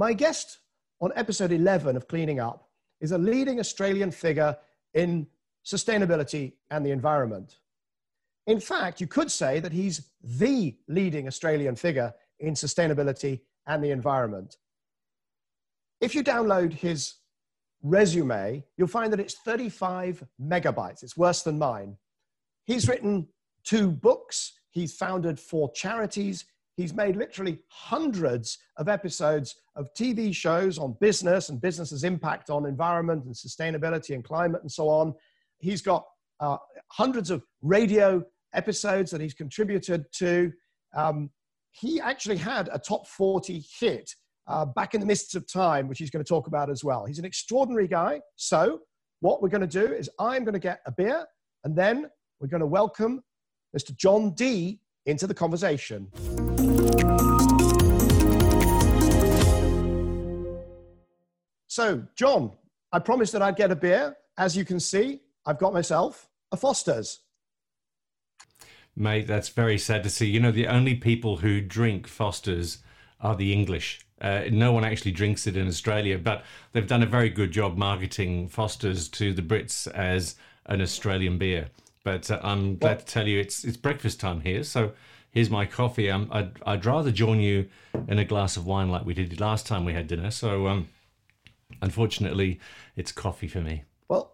My guest on episode 11 of Cleaning Up is a leading Australian figure in sustainability and the environment. In fact, you could say that he's the leading Australian figure in sustainability and the environment. If you download his resume, you'll find that it's 35 megabytes. It's worse than mine. He's written two books, he's founded four charities, he's made literally hundreds of episodes of TV shows on business and business's impact on environment and sustainability and climate and so on. He's got uh, hundreds of radio episodes that he's contributed to. Um, he actually had a top 40 hit uh, back in the mists of time, which he's going to talk about as well. He's an extraordinary guy. So, what we're going to do is I'm going to get a beer and then we're going to welcome Mr. Jon Dee into the conversation. So, Jon, I promised that I'd get a beer. As you can see, I've got myself a Foster's. Mate, that's very sad to see. You know, the only people who drink Foster's are the English. Uh, no one actually drinks it in Australia, but they've done a very good job marketing Foster's to the Brits as an Australian beer. But uh, I'm glad to tell you it's it's breakfast time here. So here's my coffee. Um, I'd, I'd rather join you in a glass of wine like we did last time we had dinner. So um, unfortunately, it's coffee for me. Well,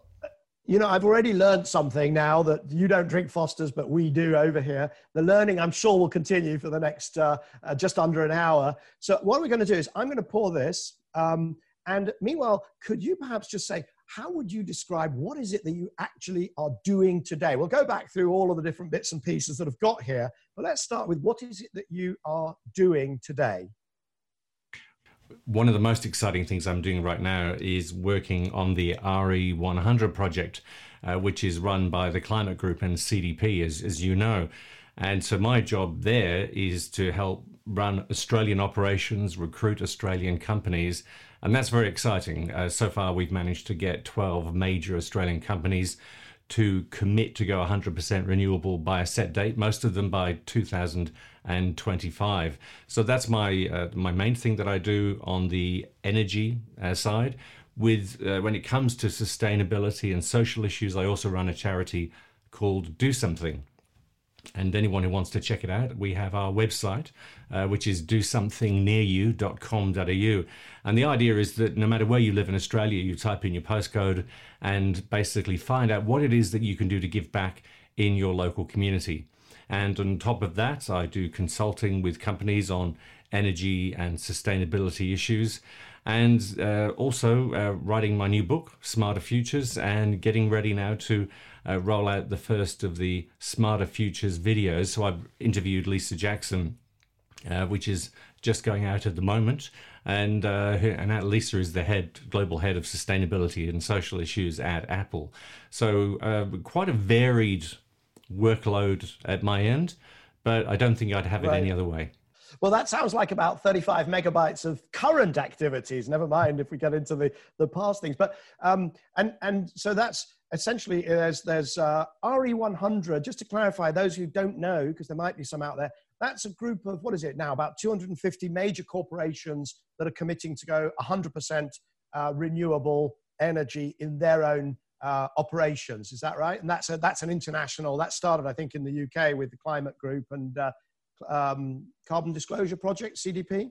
you know, I've already learned something now that you don't drink Foster's, but we do over here. The learning, I'm sure, will continue for the next uh, uh, just under an hour. So, what we're going to do is I'm going to pour this. Um, and meanwhile, could you perhaps just say, how would you describe what is it that you actually are doing today? We'll go back through all of the different bits and pieces that have got here, but let's start with what is it that you are doing today? One of the most exciting things I'm doing right now is working on the RE100 project, uh, which is run by the Climate Group and CDP, as, as you know. And so my job there is to help run Australian operations, recruit Australian companies, and that's very exciting. Uh, so far, we've managed to get 12 major Australian companies to commit to go 100% renewable by a set date, most of them by 2025. So that's my uh, my main thing that I do on the energy uh, side. With uh, when it comes to sustainability and social issues, I also run a charity called Do Something, and anyone who wants to check it out, we have our website, uh, which is dosomethingnearyou.com.au. And the idea is that no matter where you live in Australia, you type in your postcode and basically find out what it is that you can do to give back in your local community. And on top of that, I do consulting with companies on energy and sustainability issues and uh, also uh, writing my new book, Smarter Futures, and getting ready now to uh, roll out the first of the Smarter Futures videos. So I've interviewed Lisa Jackson, uh, which is just going out at the moment. And, uh, and Lisa is the head, global head of sustainability and social issues at Apple. So uh, quite a varied workload at my end, but I don't think I'd have it right. any other way. Well, that sounds like about 35 megabytes of current activities. Never mind if we get into the, the past things. But um, and and so that's essentially there's there's uh, RE100. Just to clarify, those who don't know, because there might be some out there, that's a group of what is it now? About 250 major corporations that are committing to go 100% uh, renewable energy in their own uh, operations. Is that right? And that's a, that's an international. That started, I think, in the UK with the Climate Group and uh, um, Carbon Disclosure Project, CDP?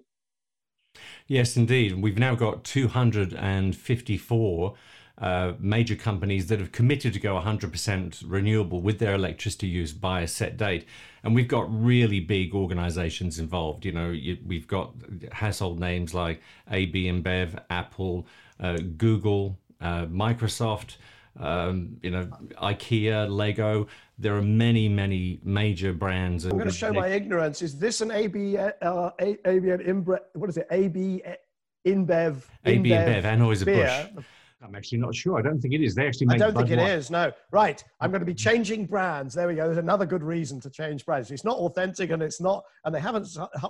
Yes, indeed. We've now got 254 uh, major companies that have committed to go 100% renewable with their electricity use by a set date. And we've got really big organizations involved. You know, you, we've got household names like AB InBev, Apple, uh, Google, uh, Microsoft um, you know, IKEA, Lego. There are many, many major brands. I'm going to show my ignorance. Is this an AB, uh, AB InBev? What is it? AB InBev? AB InBev, Anheuser-Busch. I'm actually not sure. I don't think it is. They actually make. I don't think it is. No. Right. I'm going to be changing brands. There we go. There's another good reason to change brands. It's not authentic, and it's not, and they haven't.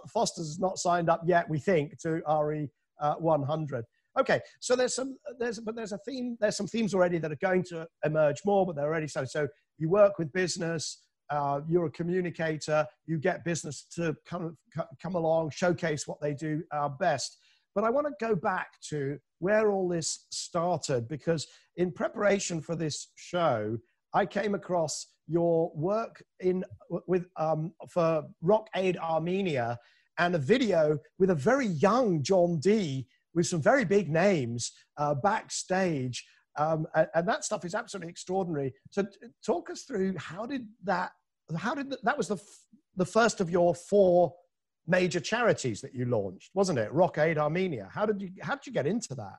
Foster's has not signed up yet. We think to RE uh, 100. Okay, so there's some there's but there's a theme there's some themes already that are going to emerge more, but they're already so. So you work with business, uh, you're a communicator, you get business to come come along, showcase what they do uh, best. But I want to go back to where all this started because in preparation for this show, I came across your work in with um, for Rock Aid Armenia and a video with a very young Jon Dee with some very big names uh, backstage. Um, and, and, that stuff is absolutely extraordinary. So, t- talk us through how did that? How did that? That was the f- the first of your four major charities that you launched, wasn't it? Rock Aid Armenia. How did you how did you get into that?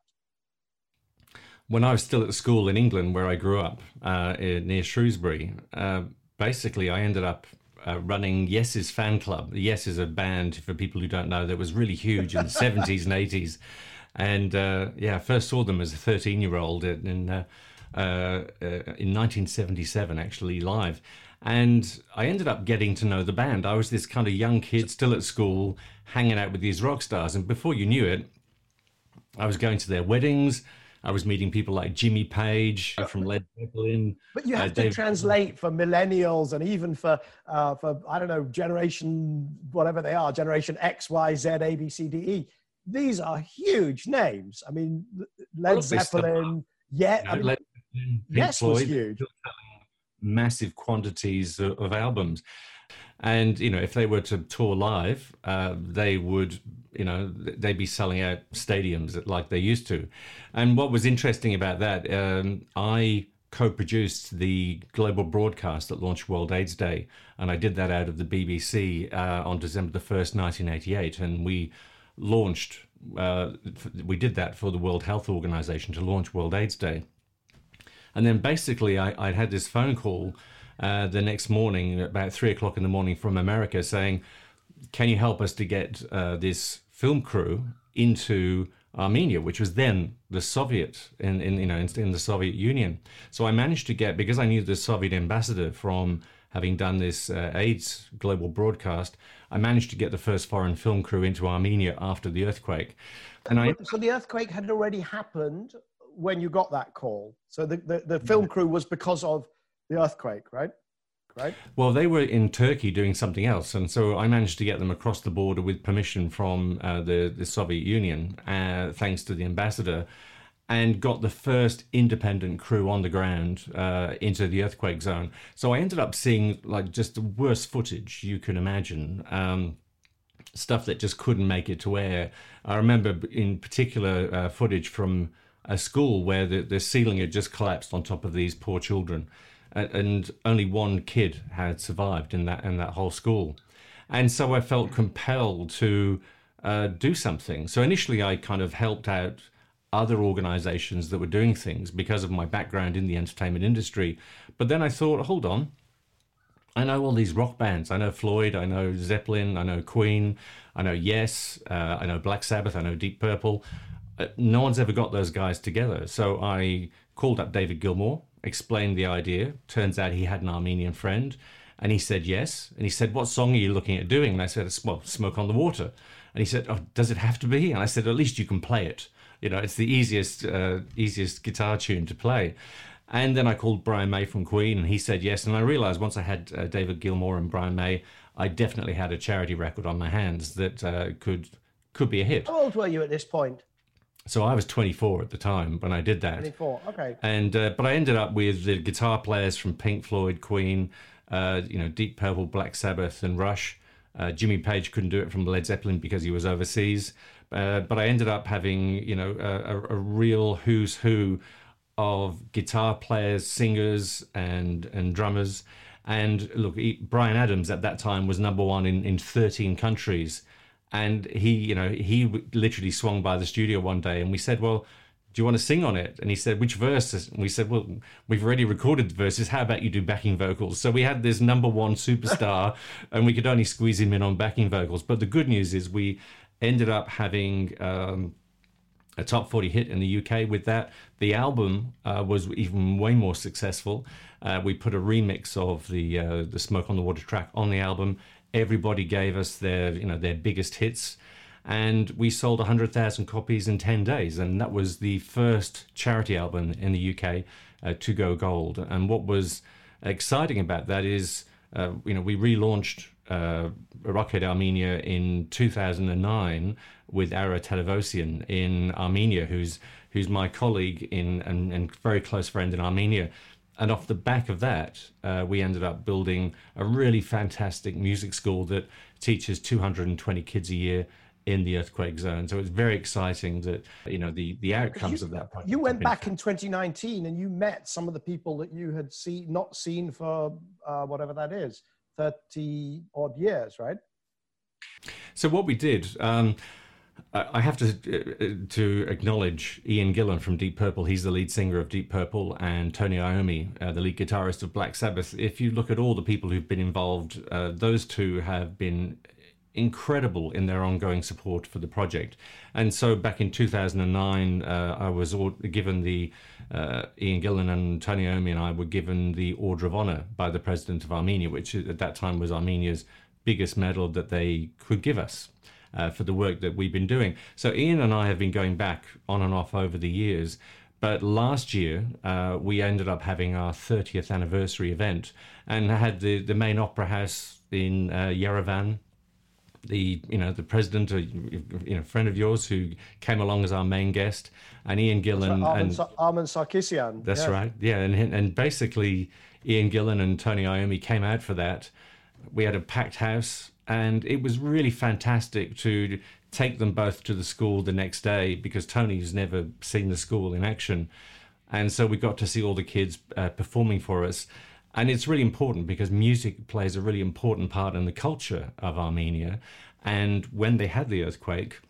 When I was still at school in England, where I grew up uh, near Shrewsbury, uh, basically I ended up uh, running Yes's fan club. Yes is a band for people who don't know that was really huge in the 70s and 80s. And uh, yeah, I first saw them as a 13 year old in, uh, uh, in 1977, actually, live. And I ended up getting to know the band. I was this kind of young kid still at school, hanging out with these rock stars. And before you knew it, I was going to their weddings. I was meeting people like Jimmy Page from Led Zeppelin. But you have uh, to Dave- translate for millennials and even for uh, for I don't know generation whatever they are, generation X, Y, Z, A, B, C, D, E. These are huge names. I mean, Led Zeppelin. Yeah, I mean, Led Zeppelin, yes, Floyd, was huge. Massive quantities of, of albums. And you know, if they were to tour live, uh, they would, you know, they'd be selling out stadiums like they used to. And what was interesting about that, um, I co-produced the global broadcast that launched World AIDS Day, and I did that out of the BBC uh, on December the first, 1988, and we launched. Uh, we did that for the World Health Organization to launch World AIDS Day. And then basically, I, I had this phone call uh, the next morning, about three o'clock in the morning from America, saying, Can you help us to get uh, this film crew into Armenia, which was then the Soviet in, in you know in, in, the Soviet Union. So I managed to get because I knew the Soviet ambassador from having done this uh, AIDS global broadcast. I managed to get the first foreign film crew into Armenia after the earthquake. And I so the earthquake had already happened when you got that call. So the, the, the film crew was because of the earthquake, right? Right. Well, they were in Turkey doing something else, and so I managed to get them across the border with permission from uh, the the Soviet Union, uh, thanks to the ambassador, and got the first independent crew on the ground uh, into the earthquake zone. So I ended up seeing like just the worst footage you can imagine. Um, stuff that just couldn't make it to air. I remember in particular uh, footage from a school where the, the ceiling had just collapsed on top of these poor children and only one kid had survived in that in that whole school, and so I felt compelled to uh, do something. So initially, I kind of helped out other organizations that were doing things because of my background in the entertainment industry. But then I thought, hold on, I know all these rock bands. I know Floyd, I know Zeppelin, I know Queen, I know Yes, uh, I know Black Sabbath, I know Deep Purple. Uh, no one's ever got those guys together. So I called up David Gilmour explained the idea. Turns out he had an Armenian friend, and he said yes. And he said, "What song are you looking at doing?" And I said, "Well, Smoke on the Water." And he said, "Oh, does it have to be?" And I said, "At least you can play it. You know, it's the easiest uh, easiest guitar tune to play." And then I called Brian May from Queen, and he said yes. And I realized once I had uh, David Gilmour and Brian May, I definitely had a charity record on my hands that uh, could could be a hit. How old were you at this point? So I was 24 at the time when I did that. 24, okay. And uh, but I ended up with the guitar players from Pink Floyd, Queen, uh, you know, Deep Purple, Black Sabbath, and Rush. Uh, Jimmy Page couldn't do it from Led Zeppelin because he was overseas. Uh, but I ended up having, you know, a, a, real who's who of guitar players, singers, and and drummers. And look, he, Bryan Adams at that time was number one in, in 13 countries and he you know he literally swung by the studio one day and we said well do you want to sing on it? And he said which verses and we said well we've already recorded the verses. How about you do backing vocals? So we had this number one superstar and we could only squeeze him in on backing vocals. But the good news is we ended up having um, a top 40 hit in the UK with that. The album uh, was even way more successful. Uh, we put a remix of the uh, the Smoke on the Water track on the album, everybody gave us their you know their biggest hits and we sold 100,000 copies in 10 days and that was the first charity album in the UK uh, to go gold and what was exciting about that is uh, you know we relaunched uh, Armenia in 2009 with Ara Televosian in Armenia, who's who's my colleague in and, and very close friend in Armenia. And off the back of that, uh, we ended up building a really fantastic music school that teaches 220 kids a year in the earthquake zone. So it's very exciting that you know the the outcomes you, of that project. You went back in 2019 and you met some of the people that you had seen not seen for uh, whatever that is, 30 odd years, right? So what we did. Um, I have to uh, to acknowledge Ian Gillan from Deep Purple. He's the lead singer of Deep Purple, and Tony Iommi, uh, the lead guitarist of Black Sabbath. If you look at all the people who've been involved, uh, those two have been incredible in their ongoing support for the project. And so back in 2009, uh, I was given the, uh, Ian Gillan and Tony Iommi and I were given the Order of Honor by the President of Armenia, which at that time was Armenia's biggest medal that they could give us. Uh, for the work that we've been doing. So, Ian and I have been going back on and off over the years. But last year, uh, we ended up having our 30th anniversary event and had the, the main opera house in uh, Yerevan the you know the president, a you know friend of yours who came along as our main guest, and Ian Gillan right, and Armen Sarkisian. That's yeah. right, yeah, and and basically Ian Gillan and Tony Iommi came out for that. We had a packed house, and it was really fantastic to take them both to the school the next day because Tony's never seen the school in action, and so we got to see all the kids uh, performing for us and it's really important because music plays a really important part in the culture of Armenia. And when they had the earthquake,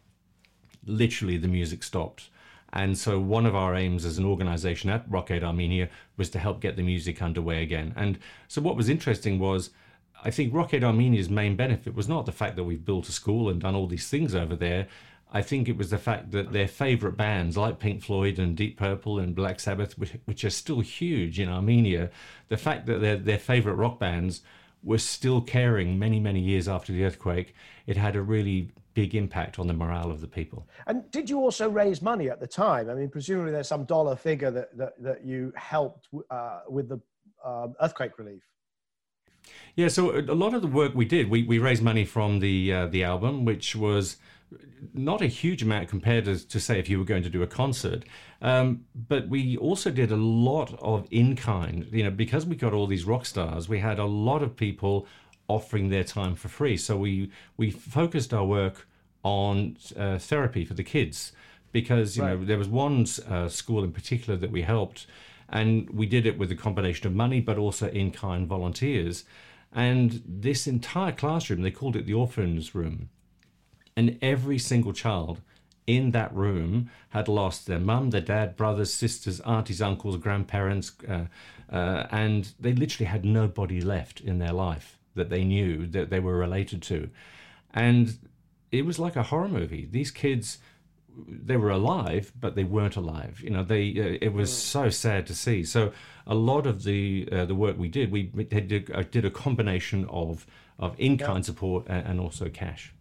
literally the music stopped. And so one of our aims as an organization at Rock Aid Armenia was to help get the music underway again. And so what was interesting was I think Rock Aid Armenia's main benefit was not the fact that we've built a school and done all these things over there, I think it was the fact that their favorite bands like Pink Floyd and Deep Purple and Black Sabbath, which, which are still huge in Armenia, the fact that their, their favorite rock bands were still caring many, many years after the earthquake, it had a really big impact on the morale of the people. And did you also raise money at the time? I mean, presumably there's some dollar figure that, that, that you helped uh, with the uh, earthquake relief. Yeah, so a lot of the work we did, we, we raised money from the uh, the album, which was not a huge amount compared to, to say if you were going to do a concert. Um, but we also did a lot of in kind. You know, because we got all these rock stars, we had a lot of people offering their time for free. So we we focused our work on uh, therapy for the kids because you right. know there was one uh, school in particular that we helped, and we did it with a combination of money but also in kind volunteers. And this entire classroom, they called it the orphans room and every single child in that room had lost their mum, their dad, brothers, sisters, aunties, uncles, grandparents, uh, uh, and they literally had nobody left in their life that they knew that they were related to. And it was like a horror movie. These kids, they were alive, but they weren't alive. You know, they. Uh, it was so sad to see. So a lot of the uh, the work we did, we did, uh, did a combination of of in kind support and, and also cash.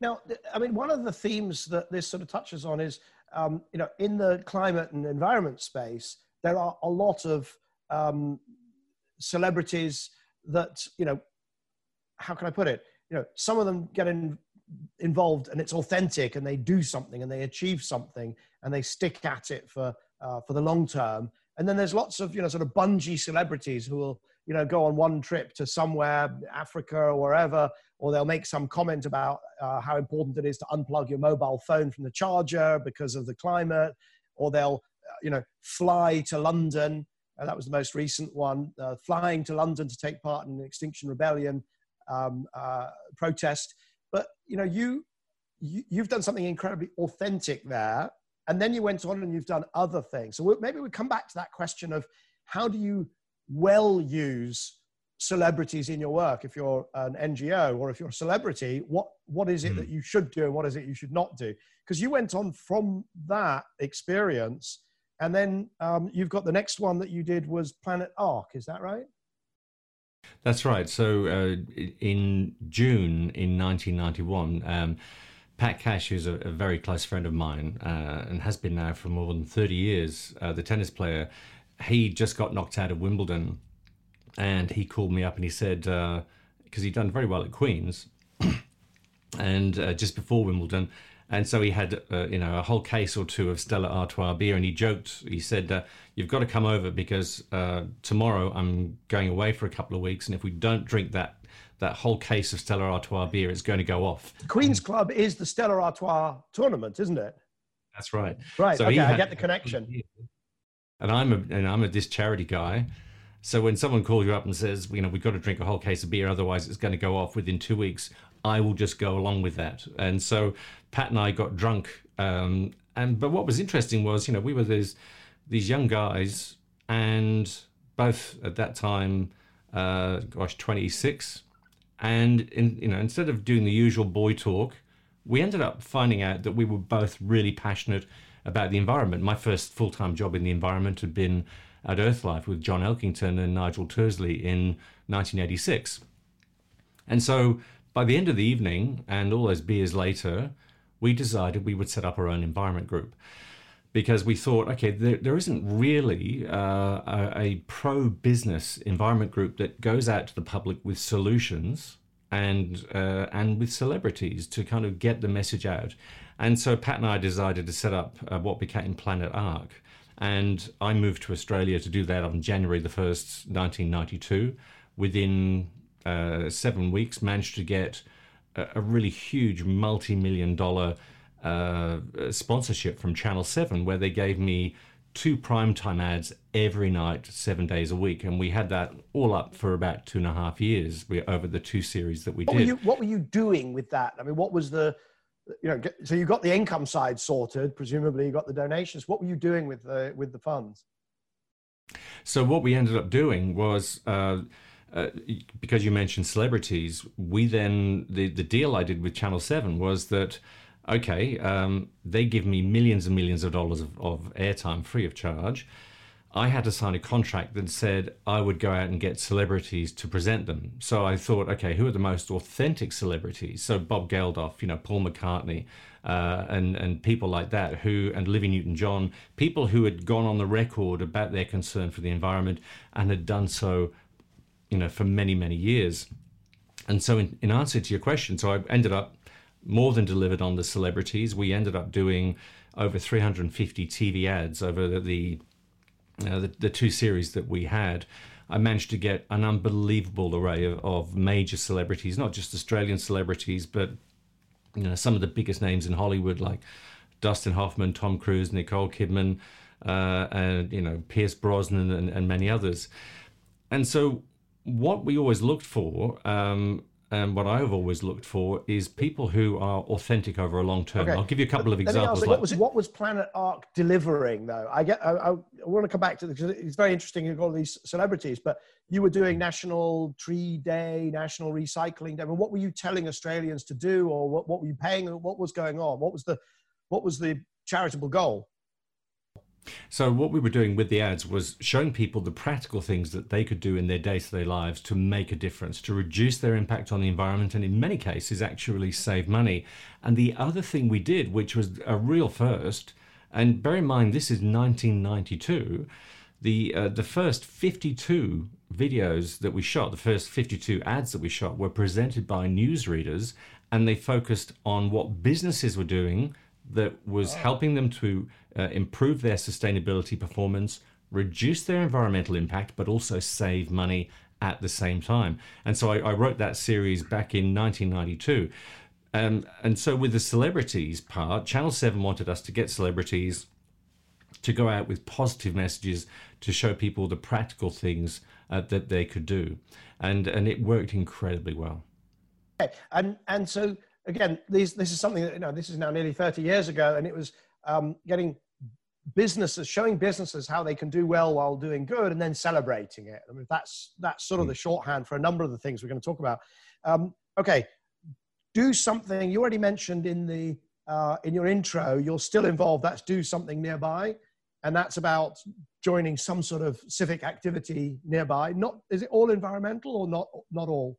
Now, I mean, one of the themes that this sort of touches on is, um, you know, in the climate and environment space, there are a lot of um, celebrities that, you know, how can I put it? You know, some of them get in, involved and it's authentic and they do something and they achieve something and they stick at it for, uh, for the long term. And then there's lots of, you know, sort of bungee celebrities who will, you know, go on one trip to somewhere, Africa or wherever, or they'll make some comment about uh, how important it is to unplug your mobile phone from the charger because of the climate, or they'll, uh, you know, fly to London. Uh, that was the most recent one, uh, flying to London to take part in an Extinction Rebellion um, uh, protest. But you know, you, you you've done something incredibly authentic there, and then you went on and you've done other things. So maybe we come back to that question of how do you well use celebrities in your work if you're an ngo or if you're a celebrity what what is it mm. that you should do and what is it you should not do because you went on from that experience and then um, you've got the next one that you did was planet ark is that right that's right. So uh, in june in 1991 um, Pat Cash, who's a, a, very close friend of mine uh, and has been now for more than 30 years, uh, the tennis player, he just got knocked out of Wimbledon and he called me up and he said, uh, because he'd done very well at Queen's, and uh, just before Wimbledon, and so he had uh, you know a whole case or two of Stella Artois beer, and he joked. He said, uh, "You've got to come over because uh, tomorrow I'm going away for a couple of weeks, and if we don't drink that." That whole case of Stella Artois beer it's going to go off. Queen's Club is the Stella Artois tournament, isn't it? That's right. Right. So okay, I get the connection. And I'm a and I'm a this charity guy. So when someone calls you up and says, you know, we've got to drink a whole case of beer, otherwise it's going to go off within two weeks, I will just go along with that. And so Pat and I got drunk. Um, and but what was interesting was, you know, we were these these young guys, and both at that time, uh, gosh, 26. And in, you know, instead of doing the usual boy talk, we ended up finding out that we were both really passionate about the environment. My first full time job in the environment had been at Earthlife with John Elkington and Nigel Tuersley in 1986. And so by the end of the evening and all those beers later, we decided we would set up our own environment group because we thought, okay, there, there isn't really uh, a, a pro business environment group that goes out to the public with solutions and uh, and with celebrities to kind of get the message out. And so Pat and I decided to set up uh, what became Planet Ark. And I moved to Australia to do that on January the 1st, 1992. Within uh, seven weeks, managed to get a, a really huge multi million dollar uh, sponsorship from Channel 7, where they gave me two primetime ads every night, seven days a week. And we had that all up for about two and a half years we, over the two series that we what did. Were you, what were you doing with that? I mean, what was the, you know, so you got the income side sorted, presumably you got the donations. What were you doing with the, with the funds? So what we ended up doing was, uh, uh, because you mentioned celebrities, we then the the deal I did with Channel Seven was that okay, um, they give me millions and millions of dollars of, of airtime free of charge. I had to sign a contract that said I would go out and get celebrities to present them. So I thought, okay, who are the most authentic celebrities? So Bob Geldof, you know, Paul McCartney, uh, and and people like that, who and Livy Newton-John, people who had gone on the record about their concern for the environment and had done so, you know, for many many years. And so, in, in answer to your question, so I ended up more than delivered on the celebrities. We ended up doing over 350 TV ads over the the, uh, the, the two series that we had. I managed to get an unbelievable array of, of major celebrities, not just Australian celebrities, but you know some of the biggest names in Hollywood like Dustin Hoffman, Tom Cruise, Nicole Kidman, uh, and you know Pierce Brosnan, and, and, many others. And so, what we always looked for um, and what I've always looked for is people who are authentic over a long term. Okay. I'll give you a couple of examples. Ask, like, what, was, what was Planet Ark delivering, though? I get. I, I, want to come back to this because it's very interesting. You've got all these celebrities, but you were doing National Tree Day, National Recycling Day. I mean, what were you telling Australians to do, or what, what were you paying? What was going on? What was the what was the charitable goal? So what we were doing with the ads was showing people the practical things that they could do in their day-to-day lives to make a difference, to reduce their impact on the environment, and in many cases actually save money. And the other thing we did, which was a real first, and bear in mind this is 1992, the uh, the first 52 videos that we shot, the first 52 ads that we shot, were presented by newsreaders, and they focused on what businesses were doing that was oh. helping them to uh, improve their sustainability performance, reduce their environmental impact, but also save money at the same time. And so I, I wrote that series back in 1992. Um, and so with the celebrities part, Channel 7 wanted us to get celebrities to go out with positive messages to show people the practical things uh, that they could do. And, and it worked incredibly well. And, and so again, these, this is something that, you know, this is now nearly 30 years ago, and it was um, getting businesses, showing businesses how they can do well while doing good, and then celebrating it. I mean, that's, that's sort of the shorthand for a number of the things we're going to talk about. Um, okay, do something. You already mentioned in the uh, in your intro, you're still involved. That's do something nearby, and that's about joining some sort of civic activity nearby. Not is it all environmental or not? Not all.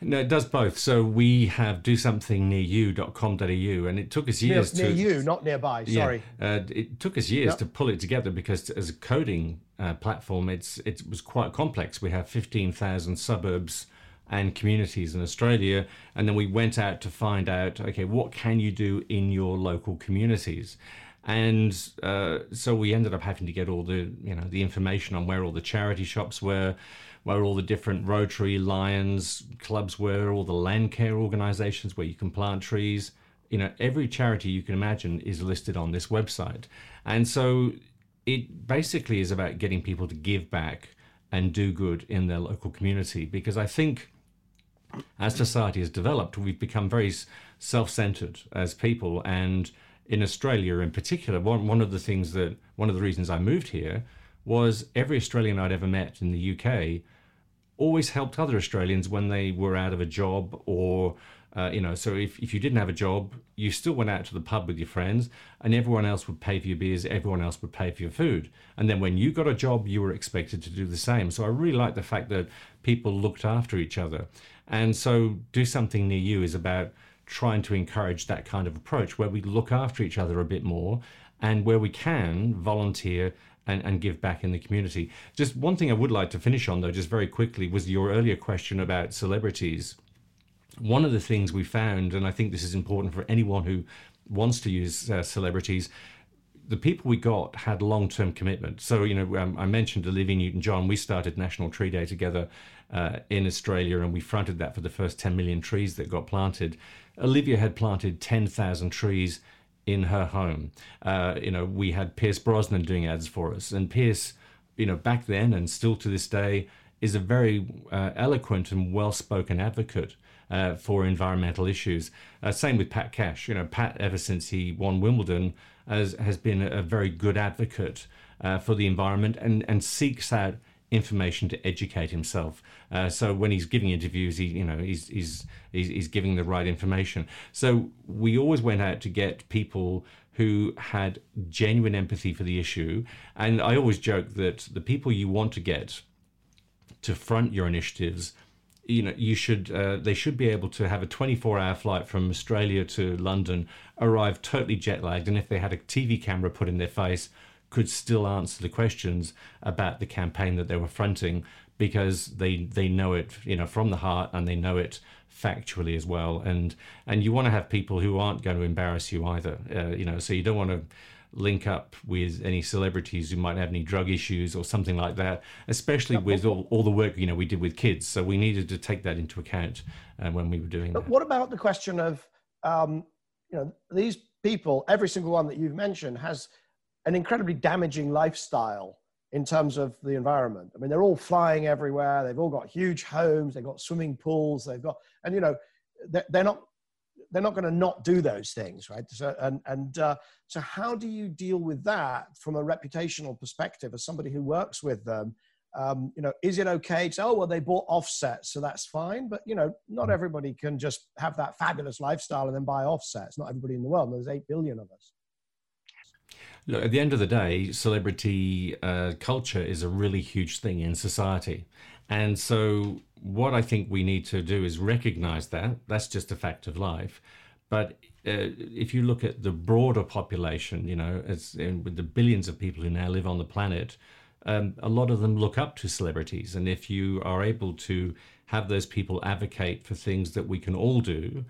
No, it does both. So we have do something near you.com.au and it took us years near, to. Near you, not nearby, sorry. Yeah, uh, it took us years yep. to pull it together because as a coding uh, platform, it's it was quite complex. We have 15,000 suburbs and communities in Australia. And then we went out to find out, okay, what can you do in your local communities? And uh, so we ended up having to get all the, you know, the information on where all the charity shops were, where all the different Rotary, Lions clubs were, all the land care organizations where you can plant trees. You know, every charity you can imagine is listed on this website. And so it basically is about getting people to give back and do good in their local community because I think as society has developed, we've become very self centered as people. And in Australia, in particular, one, one of the things that, one of the reasons I moved here was every Australian I'd ever met in the UK always helped other Australians when they were out of a job or uh, you know, so if, if you didn't have a job, you still went out to the pub with your friends, and everyone else would pay for your beers, everyone else would pay for your food. And then when you got a job, you were expected to do the same. So I really like the fact that people looked after each other. And so do something near you is about trying to encourage that kind of approach where we look after each other a bit more and where we can volunteer and, and give back in the community. Just one thing I would like to finish on, though, just very quickly, was your earlier question about celebrities. One of the things we found, and I think this is important for anyone who wants to use uh, celebrities, the people we got had long term commitment. So, you know, um, I mentioned Olivia Newton John. We started National Tree Day together uh, in Australia and we fronted that for the first 10 million trees that got planted. Olivia had planted 10,000 trees in her home. Uh, you know, we had Pierce Brosnan doing ads for us, and Pierce, you know, back then and still to this day, is a very uh, eloquent and well-spoken advocate uh, for environmental issues. Uh, same with Pat Cash. You know, Pat, ever since he won Wimbledon, has has been a very good advocate uh, for the environment and and seeks out information to educate himself. Uh, so when he's giving interviews, he you know he's, he's he's he's giving the right information. So we always went out to get people who had genuine empathy for the issue, and I always joke that the people you want to get to front your initiatives. You know, you should. Uh, they should be able to have a 24-hour flight from Australia to London, arrive totally jet lagged, and if they had a TV camera put in their face, could still answer the questions about the campaign that they were fronting because they they know it you know from the heart and they know it factually as well. And and you want to have people who aren't going to embarrass you either uh, you know so you don't want to link up with any celebrities who might have any drug issues or something like that especially with all, all the work you know we did with kids. So we needed to take that into account uh, when we were doing that. But what about the question of um, you know these people every single one that you've mentioned has an incredibly damaging lifestyle in terms of the environment. I mean, they're all flying everywhere. They've all got huge homes. They've got swimming pools. They've got, and you know, they're not, they're not going to not do those things, right? So, and and uh, so, how do you deal with that from a reputational perspective as somebody who works with them? Um, you know, is it okay to say, oh well, they bought offsets, so that's fine? But you know, not mm. everybody can just have that fabulous lifestyle and then buy offsets. Not everybody in the world. There's eight billion of us. Look, at the end of the day, celebrity uh, culture is a really huge thing in society. And so, what I think we need to do is recognize that. That's just a fact of life. But uh, if you look at the broader population, you know, as in, with the billions of people who now live on the planet, um, a lot of them look up to celebrities. And if you are able to have those people advocate for things that we can all do,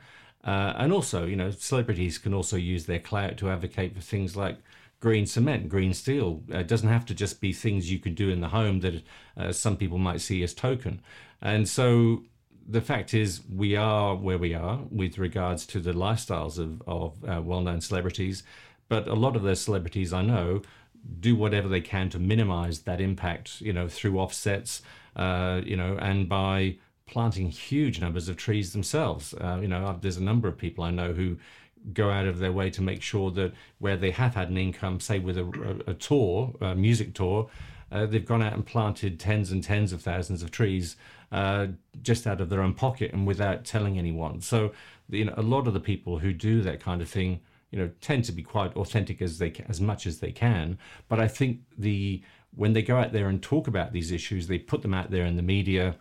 uh, and also, you know, celebrities can also use their clout to advocate for things like green cement, green steel. Uh, it doesn't have to just be things you can do in the home that uh, some people might see as token. And so the fact is, we are where we are with regards to the lifestyles of, of uh, well known celebrities. But a lot of those celebrities I know do whatever they can to minimize that impact, you know, through offsets, uh, you know, and by planting huge numbers of trees themselves. Uh, you know, there's a number of people I know who go out of their way to make sure that where they have had an income, say with a, a, a tour, a music tour, uh, they've gone out and planted tens and tens of thousands of trees uh, just out of their own pocket and without telling anyone. So, you know, a lot of the people who do that kind of thing, you know, tend to be quite authentic as they as much as they can. But I think the when they go out there and talk about these issues, they put them out there in the media.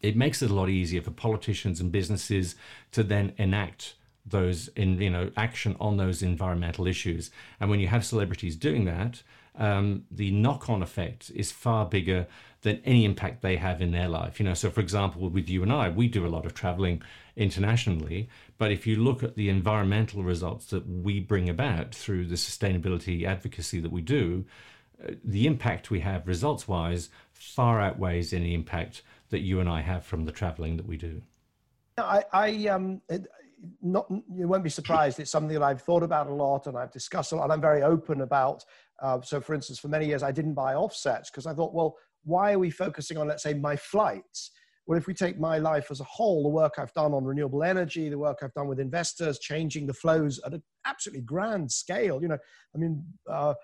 It makes it a lot easier for politicians and businesses to then enact those in you know action on those environmental issues and when you have celebrities doing that um, the knock-on effect is far bigger than any impact they have in their life. You know, so for example, with you and I, we do a lot of traveling internationally, but if you look at the environmental results that we bring about through the sustainability advocacy that we do, uh, the impact we have results-wise far outweighs any impact that you and I have from the traveling that we do. I, I um, not you won't be surprised. It's something that I've thought about a lot and I've discussed a lot. And I'm very open about. Uh, so, for instance, for many years I didn't buy offsets because I thought, well, why are we focusing on, let's say, my flights? Well, if we take my life as a whole, the work I've done on renewable energy, the work I've done with investors, changing the flows at an absolutely grand scale. You know, I mean, uh,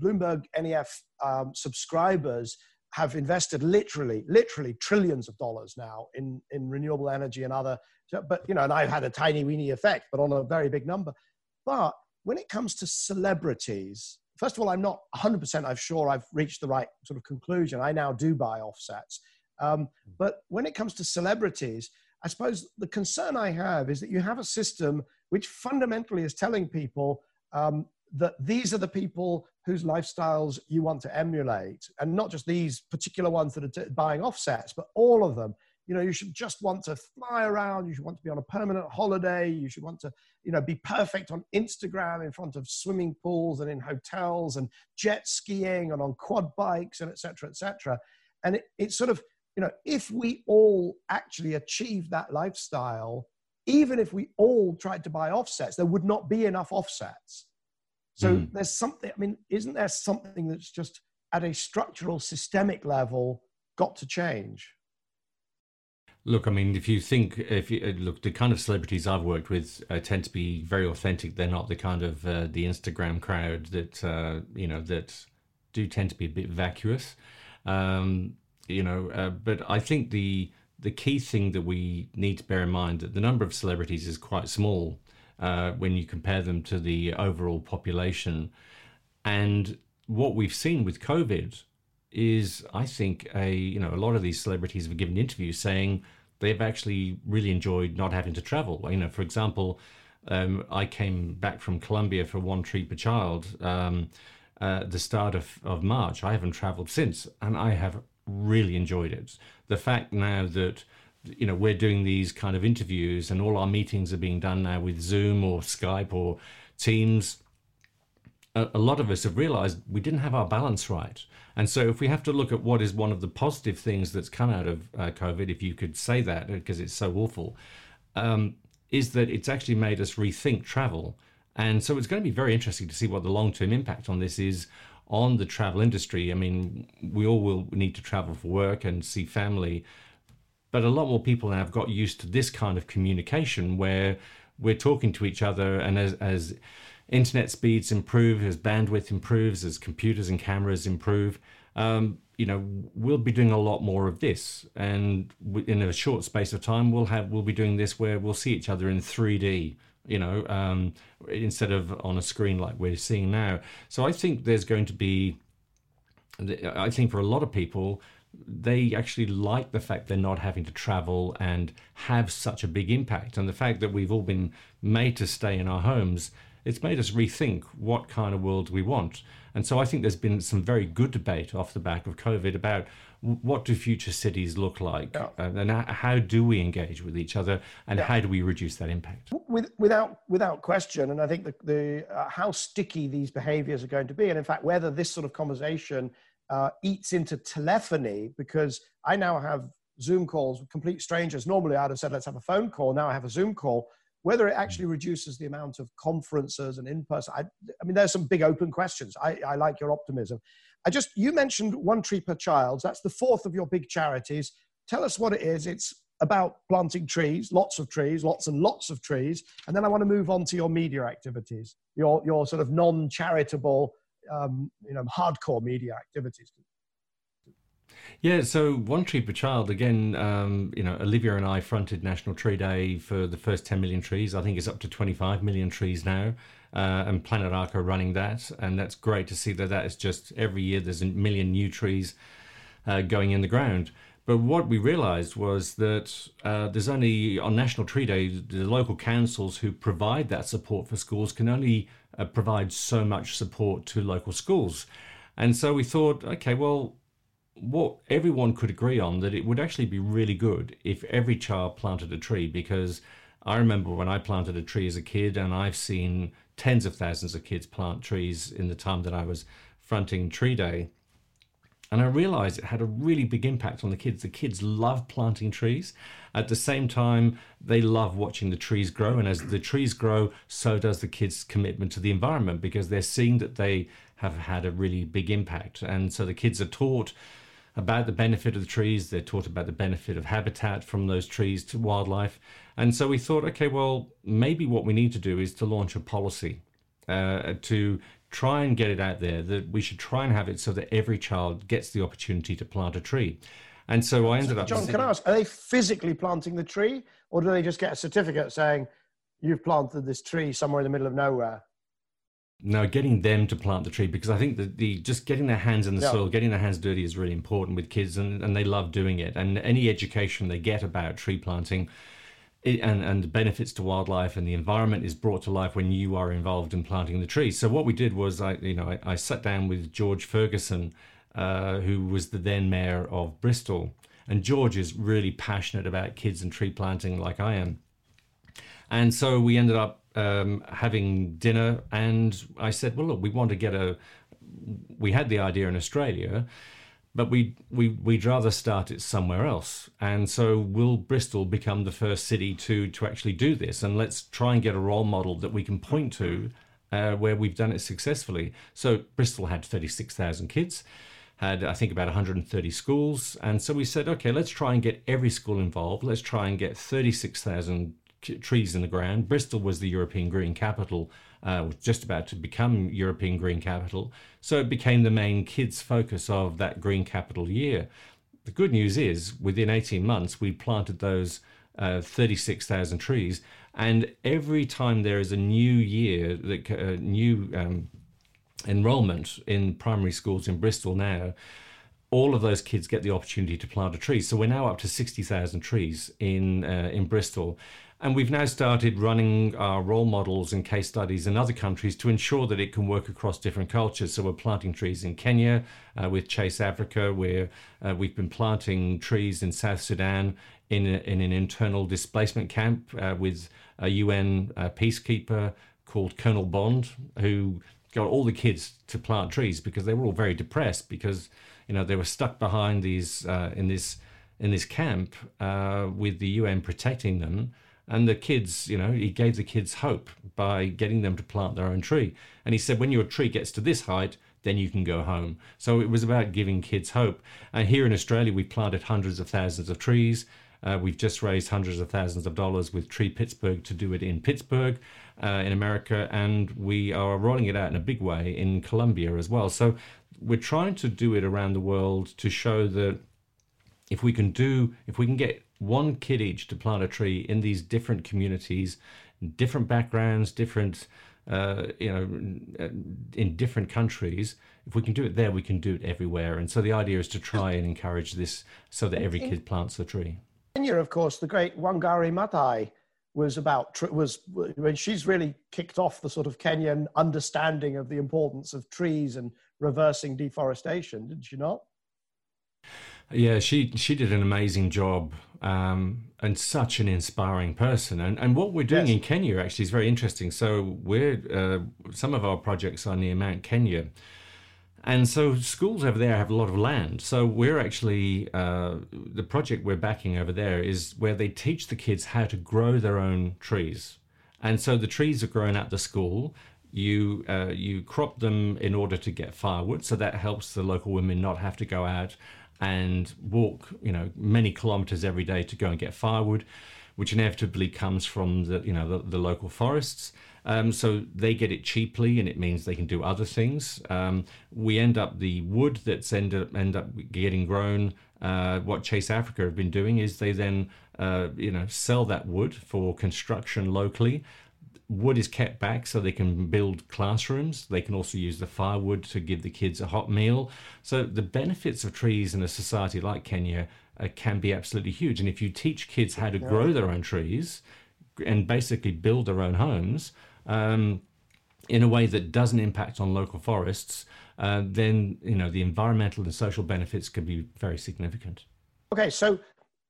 Bloomberg NEF um, subscribers have invested literally, literally trillions of dollars now in, in renewable energy and other, but you know, and I've had a tiny weeny effect, but on a very big number. But when it comes to celebrities, first of all, I'm not 100% I'm sure I've reached the right sort of conclusion. I now do buy offsets. Um, but when it comes to celebrities, I suppose the concern I have is that you have a system which fundamentally is telling people um, that these are the people whose lifestyles you want to emulate and not just these particular ones that are t- buying offsets but all of them you know you should just want to fly around you should want to be on a permanent holiday you should want to you know be perfect on instagram in front of swimming pools and in hotels and jet skiing and on quad bikes and etc etc and it, it's sort of you know if we all actually achieve that lifestyle even if we all tried to buy offsets there would not be enough offsets so mm. there's something, I mean, isn't there something that's just at a structural, systemic level got to change? Look, I mean, if you think, if you uh, look, the kind of celebrities I've worked with uh, tend to be very authentic. They're not the kind of uh, the Instagram crowd that uh, you know that do tend to be a bit vacuous. Um, you know, uh, but I think the the key thing that we need to bear in mind that the number of celebrities is quite small uh, when you compare them to the overall population. And what we've seen with COVID is, I think, a you know a lot of these celebrities have given interviews saying they've actually really enjoyed not having to travel. You know, for example, um, I came back from Colombia for one tree per child. Um, uh, the start of, of March. I haven't traveled since, and I have really enjoyed it. The fact now that you know we're doing these kind of interviews and all our meetings are being done now with zoom or skype or teams a, lot of us have realized we didn't have our balance right. And so if we have to look at what is one of the positive things that's come out of uh, covid if you could say that because it's so awful um, is that it's actually made us rethink travel. And so it's going to be very interesting to see what the long-term impact on this is on the travel industry. I mean we all will need to travel for work and see family but a lot more people have got used to this kind of communication where we're talking to each other, and as, as internet speeds improve, as bandwidth improves, as computers and cameras improve, um, you know, we'll be doing a lot more of this, and in a short space of time, we'll have we'll be doing this where we'll see each other in 3D you know, um, instead of on a screen like we're seeing now. So I think there's going to be, I think for a lot of people, they actually like the fact they're not having to travel and have such a big impact. And the fact that we've all been made to stay in our homes, it's made us rethink what kind of world we want. And so I think there's been some very good debate off the back of COVID about what do future cities look like yeah. and how do we engage with each other and yeah. how do we reduce that impact with, without without question and i think the, the uh, how sticky these behaviors are going to be and in fact whether this sort of conversation uh, eats into telephony because I now have Zoom calls with complete strangers. Normally, I'd have said, let's have a phone call. Now I have a Zoom call. Whether it actually reduces the amount of conferences and in person, I, I, mean, there's some big open questions. I, I like your optimism. I just, you mentioned one tree per child. That's the fourth of your big charities. Tell us what it is. It's about planting trees, lots of trees, lots and lots of trees. And then I want to move on to your media activities, your, your sort of non charitable um, you know hardcore media activities. Yeah, so One Tree Per Child, again, um, you know, Olivia and I fronted National Tree Day for the first 10 million trees. I think it's up to 25 million trees now. Uh, and Planet Ark are running that. And that's great to see that that is just every year there's a million new trees uh, going in the ground. But what we realized was that uh, there's only, on National Tree Day, the local councils who provide that support for schools can only uh, provide so much support to local schools. And so we thought, okay, well, what everyone could agree on that it would actually be really good if every child planted a tree because I remember when I planted a tree as a kid, and I've seen tens of thousands of kids plant trees in the time that I was fronting Tree Day. And I realized it had a really big impact on the kids. The kids love planting trees. At the same time, they love watching the trees grow. And as the trees grow, so does the kids' commitment to the environment because they're seeing that they have had a really big impact. And so the kids are taught about the benefit of the trees. They're taught about the benefit of habitat from those trees to wildlife. And so we thought, okay, well, maybe what we need to do is to launch a policy uh, to try and get it out there that we should try and have it so that every child gets the opportunity to plant a tree. And so I ended up. Jon, can I ask, are they physically planting the tree or do they just get a certificate saying you've planted this tree somewhere in the middle of nowhere? No, getting them to plant the tree because I think that the just getting their hands in the yeah. soil, getting their hands dirty is really important with kids, and, and they love doing it. And any education they get about tree planting it, and and the benefits to wildlife and the environment is brought to life when you are involved in planting the trees. So what we did was I you know I, I sat down with George Ferguson, uh, who was the then mayor of Bristol, and George is really passionate about kids and tree planting like I am. And so we ended up um, having dinner, and I said, "Well, look, we want to get a." We had the idea in Australia, but we we we'd rather start it somewhere else. And so, will Bristol become the first city to to actually do this? And let's try and get a role model that we can point to, uh, where we've done it successfully. So Bristol had thirty six thousand kids had I think about 130 schools, and so we said, okay, let's try and get every school involved. Let's try and get 36,000 trees in the ground. Bristol was the European Green Capital, uh, was just about to become European Green Capital. So it became the main kids' focus of that Green Capital year. The good news is, within 18 months, we planted those uh, 36,000 trees. And every time there is a new year, that uh, new um, enrollment in primary schools in Bristol now, all of those kids get the opportunity to plant a tree. So we're now up to 60,000 trees in uh, in Bristol. And we've now started running our role models and case studies in other countries to ensure that it can work across different cultures. So we're planting trees in Kenya uh, with Chase Africa, where uh, we've been planting trees in South Sudan in, a, in an internal displacement camp uh, with a UN uh, peacekeeper called Colonel Bond, who got all the kids to plant trees because they were all very depressed because you know they were stuck behind these uh, in this in this camp uh, with the UN protecting them and the kids, you know, he gave the kids hope by getting them to plant their own tree. And he said, when your tree gets to this height, then you can go home. So it was about giving kids hope. And here in Australia, we planted hundreds of thousands of trees. Uh, we've just raised hundreds of thousands of dollars with Tree Pittsburgh to do it in Pittsburgh, uh, in America, and we are rolling it out in a big way in Colombia as well. So we're trying to do it around the world to show that if we can do, if we can get one kid each to plant a tree in these different communities, different backgrounds, different, uh, you know, in different countries. If we can do it there, we can do it everywhere. And so the idea is to try and encourage this so that every kid plants a tree. Kenya, of course, the great Wangari Maathai was about was when she's really kicked off the sort of Kenyan understanding of the importance of trees and reversing deforestation, did she not? Yeah, she she did an amazing job um, and such an inspiring person. And and what we're doing yes. in Kenya actually is very interesting. So we're uh, some of our projects are near Mount Kenya. And so schools over there have a lot of land. So we're actually uh, the project we're backing over there is where they teach the kids how to grow their own trees. And so the trees are grown at the school. You uh, you crop them in order to get firewood, so that helps the local women not have to go out and walk, you know, many kilometers every day to go and get firewood, which inevitably comes from the, you know, the, the local forests. Um, so they get it cheaply, and it means they can do other things. Um, we end up the wood that's end up end up getting grown. Uh, what Chase Africa have been doing is they then uh, you know sell that wood for construction locally wood is kept back so they can build classrooms. They can also use the firewood to give the kids a hot meal. So the benefits of trees in a society like Kenya uh, can be absolutely huge. And if you teach kids how to grow their own trees and basically build their own homes, um, in a way that doesn't impact on local forests, uh, then you know the environmental and social benefits can be very significant. Okay, so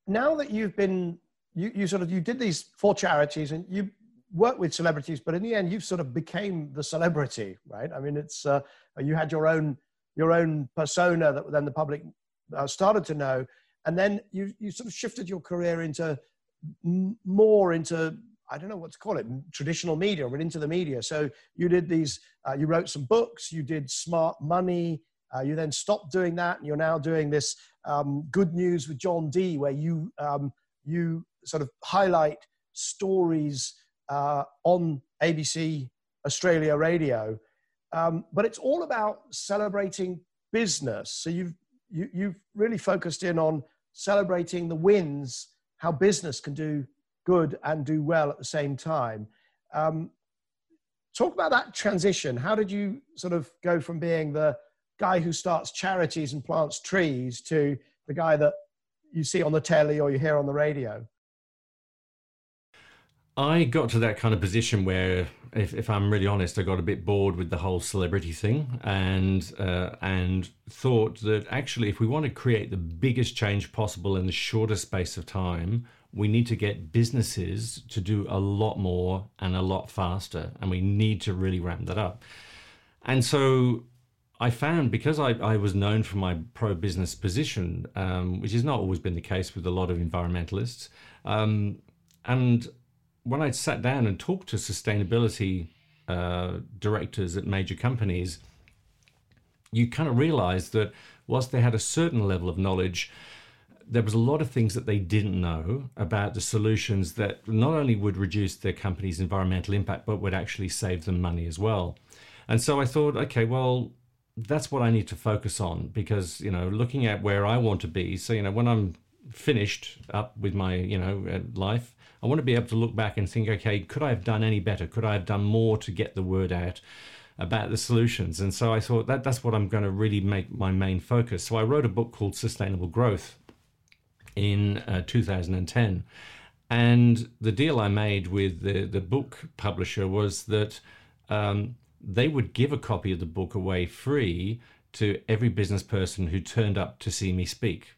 now that you've been you, you sort of you did these four charities and you worked with celebrities, but in the end you've sort of became the celebrity, right? I mean, it's uh, you had your own your own persona that then the public uh, started to know, and then you you sort of shifted your career into more into I don't know what to call it, traditional media, but into the media. So you did these, uh, you wrote some books, you did Smart Money. Uh, you then stopped doing that, and you're now doing this um, Good News with Jon Dee, where you um, you sort of highlight stories uh, on ABC Australia Radio. Um, but it's all about celebrating business. So you've you, have you have really focused in on celebrating the wins, how business can do good and do well at the same time. Um, talk about that transition. How did you sort of go from being the guy who starts charities and plants trees to the guy that you see on the telly or you hear on the radio? I got to that kind of position where, if, if I'm really honest, I got a bit bored with the whole celebrity thing, and uh, and thought that actually, if we want to create the biggest change possible in the shortest space of time, we need to get businesses to do a lot more and a lot faster, and we need to really ramp that up. And so I found because I, I was known for my pro business position, um, which has not always been the case with a lot of environmentalists, um, and when I sat down and talked to sustainability uh, directors at major companies, you kind of realize that whilst they had a certain level of knowledge, there was a lot of things that they didn't know about the solutions that not only would reduce their company's environmental impact, but would actually save them money as well. And so I thought, okay, well, that's what I need to focus on because, you know, looking at where I want to be. So, you know, when I'm finished up with my, you know, uh, life, I want to be able to look back and think, okay, could I have done any better? Could I have done more to get the word out? about the solutions. And so I thought that that's what I'm going to really make my main focus. So I wrote a book called Sustainable Growth in uh, 2010. And the deal I made with the, the book publisher was that um, they would give a copy of the book away free to every business person who turned up to see me speak.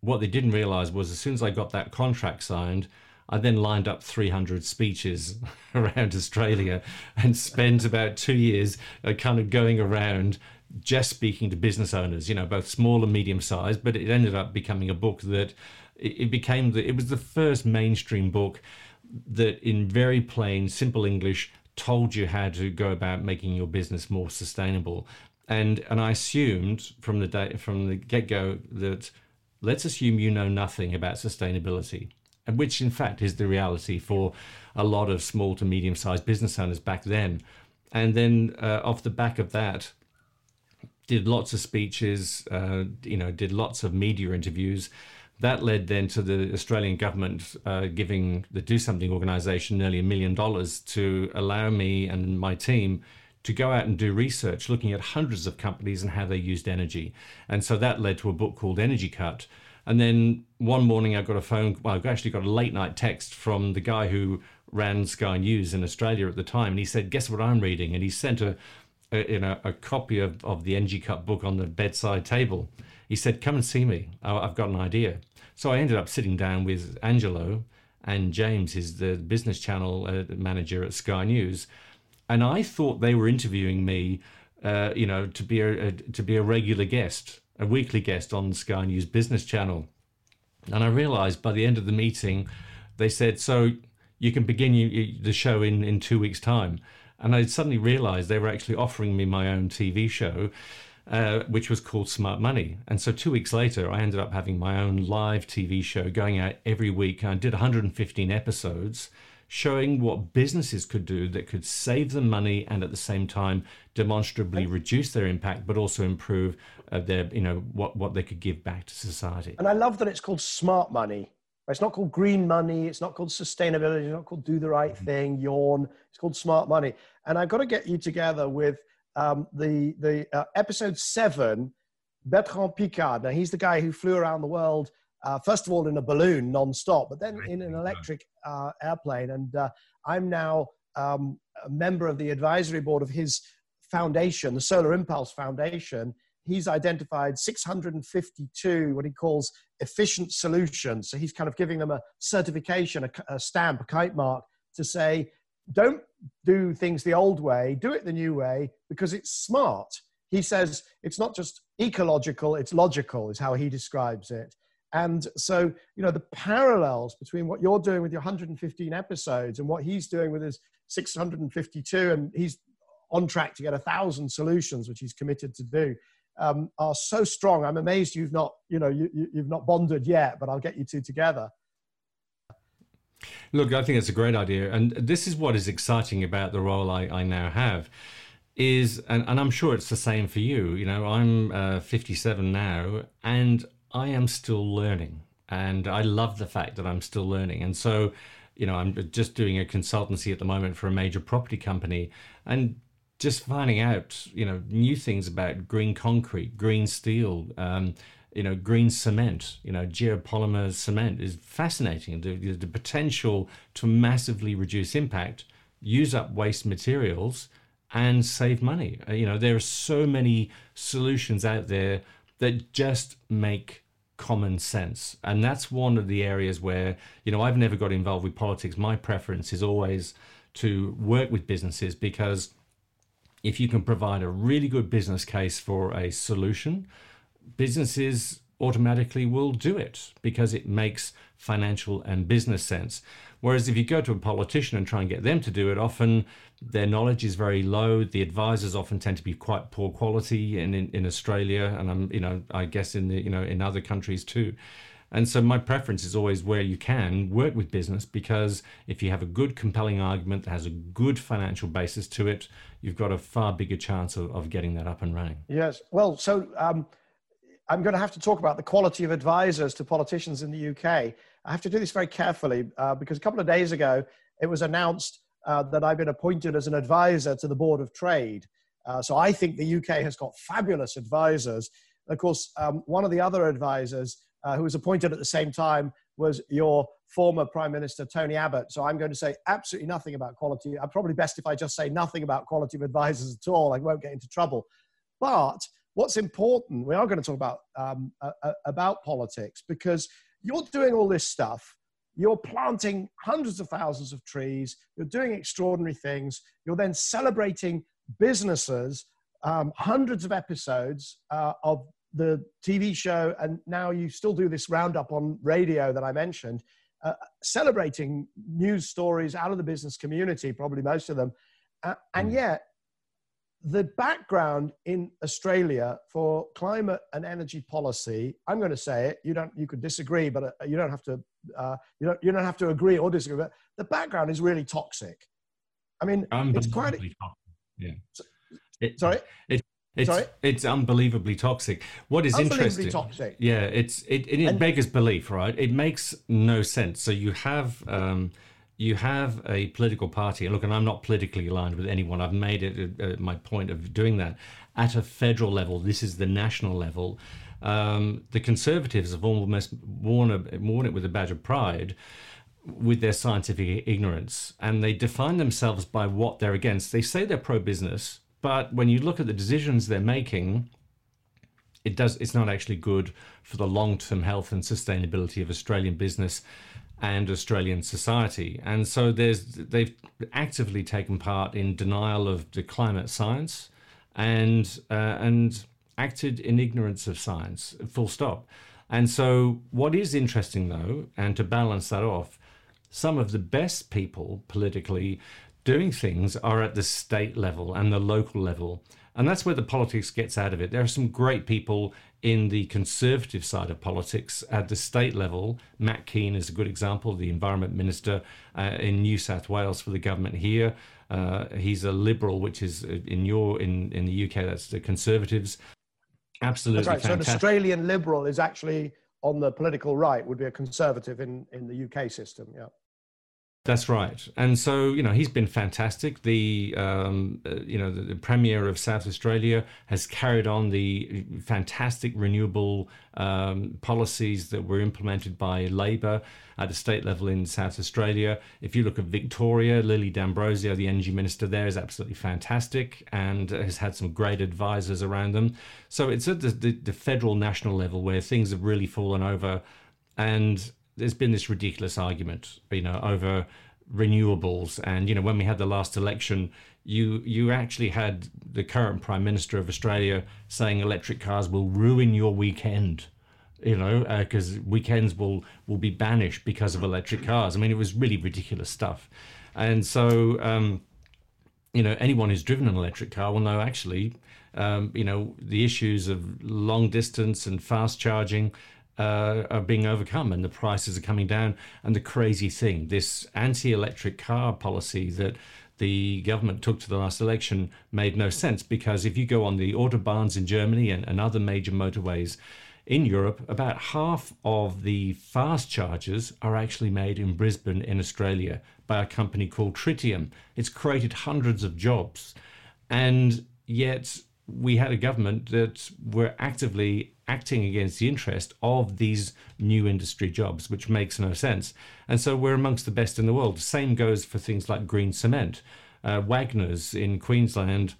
What they didn't realize was as soon as I got that contract signed, I then lined up 300 speeches around Australia and spent about two years uh, kind of going around just speaking to business owners, you know, both small and medium sized, but it ended up becoming a book that it became the, it was the first mainstream book that in very plain, simple English told you how to go about making your business more sustainable. And and I assumed from the day from the get go that let's assume you know nothing about sustainability, which in fact is the reality for a lot of small to medium sized business owners back then. And then uh, off the back of that, did lots of speeches, uh, you know, did lots of media interviews. That led then to the Australian government uh, giving the Do Something organisation nearly a million dollars to allow me and my team to go out and do research looking at hundreds of companies and how they used energy. And so that led to a book called Energy Cut. And then one morning I got a phone, well, I actually got a late night text from the guy who ran Sky News in Australia at the time. And he said, Guess what I'm reading? And he sent a, a, in a, a, copy of, of the Energy Cut book on the bedside table. He said, Come and see me. I've got an idea. So I ended up sitting down with Angelo and James, is the business channel uh, manager at Sky News. And I thought they were interviewing me, uh, you know, to be a, a, to be a regular guest, a weekly guest on Sky News business channel. And I realized by the end of the meeting, they said, So you can begin you, the show in, in two weeks' time. And I suddenly realized they were actually offering me my own TV show, uh, which was called Smart Money. And so two weeks later, I ended up having my own live TV show going out every week. I did 115 episodes showing what businesses could do that could save them money and at the same time demonstrably reduce their impact but also improve uh, their you know what what they could give back to society and i love that it's called smart money it's not called green money. It's not called sustainability. It's not called do the right mm-hmm. thing, yawn. It's called smart money. And I've got to get you together with um, the, the uh, episode seven, Bertrand Piccard. Now, he's the guy who flew around the world, uh, first of all, in a balloon non-stop, but then in an electric uh, airplane. And uh, I'm now um, a member of the advisory board of his foundation, the Solar Impulse Foundation, he's identified 652 what he calls efficient solutions. So he's kind of giving them a certification, a, a stamp, a kite mark to say, don't do things the old way, do it the new way because it's smart. He says it's not just ecological, it's logical, is how he describes it. And so, you know, the parallels between what you're doing with your 115 episodes and what he's doing with his 652, and he's on track to get a thousand solutions, which he's committed to do, um, are so strong. I'm amazed you've not, you know, you, you, you've not bonded yet, but I'll get you two together. Look, I think it's a great idea, and this is what is exciting about the role I, I now have. Is and, and I'm sure it's the same for you. You know, I'm uh, 57 now, and I am still learning, and I love the fact that I'm still learning. And so, you know, I'm just doing a consultancy at the moment for a major property company, and just finding out, you know, new things about green concrete, green steel, um, you know, green cement, you know, geopolymer cement is fascinating. The, the potential to massively reduce impact, use up waste materials, and save money. Uh, you know, there are so many solutions out there that just make common sense. And that's one of the areas where, you know, I've never got involved with politics. My preference is always to work with businesses because if you can provide a really good business case for a solution, businesses automatically will do it because it makes financial and business sense. Whereas if you go to a politician and try and get them to do it, often their knowledge is very low. The advisors often tend to be quite poor quality in, in, in Australia and I'm you know I guess in the you know in other countries too. And so my preference is always where you can work with business because if you have a good, compelling argument that has a good financial basis to it, you've got a far bigger chance of, of getting that up and running. Yes. Well, so um, I'm going to have to talk about the quality of advisors to politicians in the UK. I have to do this very carefully uh, because a couple of days ago it was announced uh, that I've been appointed as an advisor to the Board of Trade. Uh, so I think the UK has got fabulous advisors. of course, um, one of the other advisors uh, who was appointed at the same time was your former Prime Minister Tony Abbott. So I'm going to say absolutely nothing about quality. I'm probably best if I just say nothing about quality of advisors at all. I won't get into trouble. But what's important, we are going to talk about, um, uh, about politics because you're doing all this stuff. You're planting hundreds of thousands of trees. You're doing extraordinary things. You're then celebrating businesses, um, hundreds of episodes uh, of the TV show, and now you still do this roundup on radio that I mentioned, uh, celebrating news stories out of the business community, probably most of them. Uh, and hmm. yet, the background in Australia for climate and energy policy, I'm going to say it. You don't. You could disagree, but uh, you don't have to. Uh, you don't. You don't have to agree or disagree. But the background is really toxic. I mean, it's quite. A, yeah. It, sorry. It, it's, Sorry? it's unbelievably toxic. What is interesting? Toxic. Yeah, it's it, it, it and, beggars belief, right? It makes no sense. So you have um, you have a political party, and look, and I'm not politically aligned with anyone. I've made it uh, my point of doing that at a federal level. This is the national level. Um, the Conservatives have almost worn, a, worn it with a badge of pride with their scientific ignorance, and they define themselves by what they're against. They say they're pro-business, but when you look at the decisions they're making, it does. It's not actually good for the long-term health and sustainability of Australian business and Australian society. And so there's they've actively taken part in denial of the climate science and uh, and acted in ignorance of science. Full stop. And so what is interesting though, and to balance that off, some of the best people politically doing things are at the state level and the local level. And that's where the politics gets out of it. There are some great people in the conservative side of politics at the state level. Matt Kean is a good example, the environment minister uh, in New South Wales for the government here. Uh, he's a liberal, which is uh, in your in in the UK. That's the Conservatives. Absolutely, that's right. Fantastic. So an Australian liberal is actually on the political right. Would be a Conservative in in the UK system. Yeah. That's right, and so you know he's been fantastic. The um, uh, you know the, the, premier of South Australia has carried on the fantastic renewable um, policies that were implemented by Labor at the state level in South Australia. If you look at Victoria, Lily D'Ambrosio, the energy minister there, is absolutely fantastic and has had some great advisors around them. So it's at the, the, the federal national level where things have really fallen over, and there's been this ridiculous argument, you know, over renewables. And you know, when we had the last election, you you actually had the current prime minister of Australia saying electric cars will ruin your weekend. You know, because uh, weekends will will be banished because of electric cars. I mean, it was really ridiculous stuff. And so, um, you know, anyone who's driven an electric car will know actually, um, you know, the issues of long distance and fast charging uh, are being overcome and the prices are coming down. And the crazy thing, this anti electric car policy that the government took to the last election made no sense because if you go on the autobahns in Germany and, and other major motorways in Europe, about half of the fast chargers are actually made in Brisbane in Australia by a company called Tritium. It's created hundreds of jobs. And yet we had a government that were actively acting against the interest of these new industry jobs, which makes no sense. And so we're amongst the best in the world. Same goes for things like green cement. Uh, Wagners in Queensland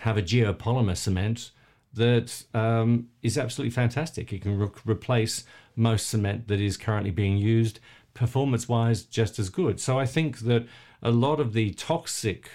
have a geopolymer cement that um, is absolutely fantastic. It can re- replace most cement that is currently being used, performance wise, just as good. So I think that a lot of the toxic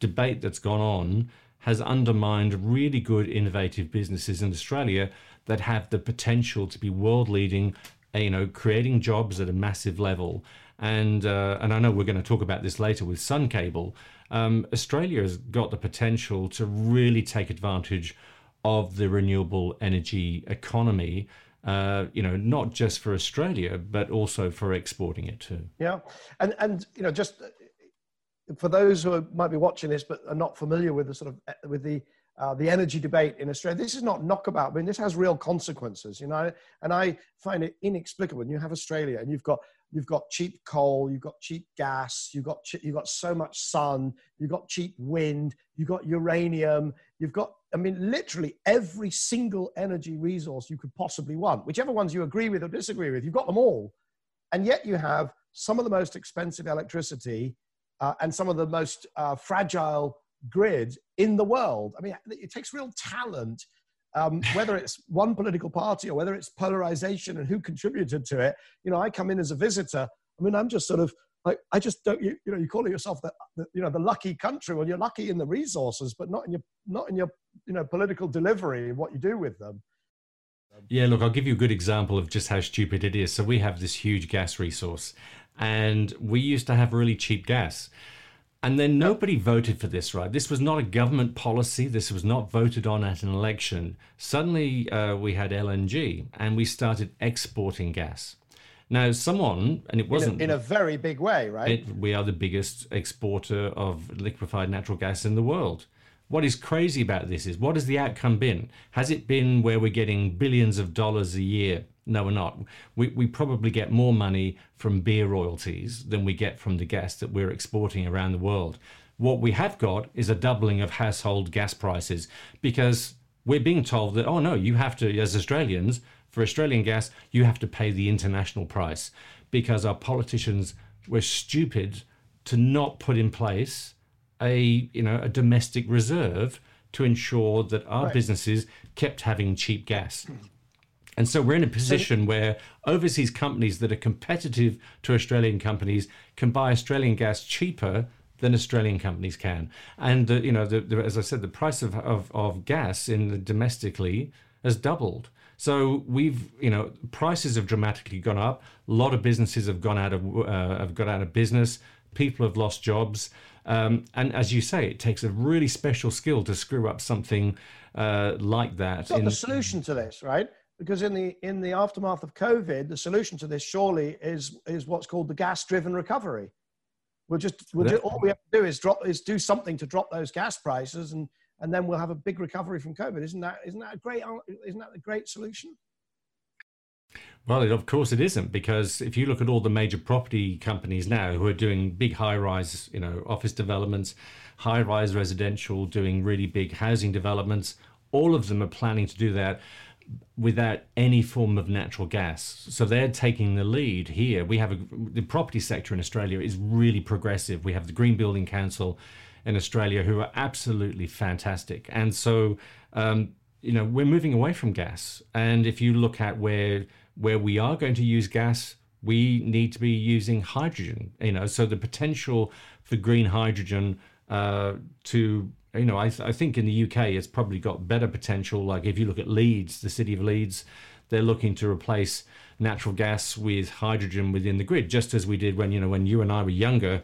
debate that's gone on has undermined really good innovative businesses in Australia that have the potential to be world leading, uh, you know, creating jobs at a massive level. And uh, and I know we're going to talk about this later with Sun Cable. Um, Australia has got the potential to really take advantage of the renewable energy economy. Uh, you know, not just for Australia, but also for exporting it too. Yeah, and and you know, just for those who might be watching this but are not familiar with the sort of uh, with the uh, the energy debate in Australia. This is not knockabout. I mean, this has real consequences, you know. And I find it inexplicable. When you have Australia and you've got you've got cheap coal, you've got cheap gas, you've got you've got so much sun, you've got cheap wind, you've got uranium, you've got I mean, literally every single energy resource you could possibly want, whichever ones you agree with or disagree with, you've got them all. And yet you have some of the most expensive electricity uh, and some of the most uh, fragile grid in the world. I mean, it takes real talent, um, whether it's one political party or whether it's polarization and who contributed to it. You know, I come in as a visitor. I mean, I'm just sort of like, I just don't, you, you know, you call yourself the, the, you know, the lucky country. Well, you're lucky in the resources, but not in your, not in your, you know, political delivery, what you do with them. Yeah, look, I'll give you a good example of just how stupid it is. So we have this huge gas resource, and we used to have really cheap gas. And then nobody voted for this, right? This was not a government policy. This was not voted on at an election. Suddenly, uh, we had LNG and we started exporting gas. Now, someone, and it wasn't. In a, in a very big way, right? It, we are the biggest exporter of liquefied natural gas in the world. What is crazy about this is what has the outcome been? Has it been where we're getting billions of dollars a year no, we're not. We, we probably get more money from beer royalties than we get from the gas that we're exporting around the world. What we have got is a doubling of household gas prices because we're being told that, oh no, you have to, as Australians, for Australian gas, you have to pay the international price because our politicians were stupid to not put in place a, you know, a domestic reserve to ensure that our right. businesses kept having cheap gas. And so we're in a position where overseas companies that are competitive to Australian companies can buy Australian gas cheaper than Australian companies can. And uh, you know, the, the, as I said, the price of, of, of gas in the domestically has doubled. So we've, you know, prices have dramatically gone up. A lot of businesses have gone out of uh, have got out of business. People have lost jobs. Um, and as you say, it takes a really special skill to screw up something uh, like that. It's not in- the solution to this, right? Because in the in the aftermath of COVID, the solution to this surely is is what's called the gas-driven recovery. We'll just, we'll all we have to do is drop is do something to drop those gas prices, and and then we'll have a big recovery from COVID. Isn't that isn't that a great isn't that a great solution? Well, of course it isn't, because if you look at all the major property companies now who are doing big high-rise, you know, office developments, high-rise residential, doing really big housing developments, all of them are planning to do that without any form of natural gas. So they're taking the lead here. We have a, the property sector in Australia is really progressive. We have the Green Building Council in Australia who are absolutely fantastic. And so, um, you know, we're moving away from gas. And if you look at where where we are going to use gas, we need to be using hydrogen. You know, so the potential for green hydrogen uh, to you know, I, I think in the UK it's probably got better potential. Like if you look at Leeds, the city of Leeds, they're looking to replace natural gas with hydrogen within the grid, just as we did when you know when you and I were younger,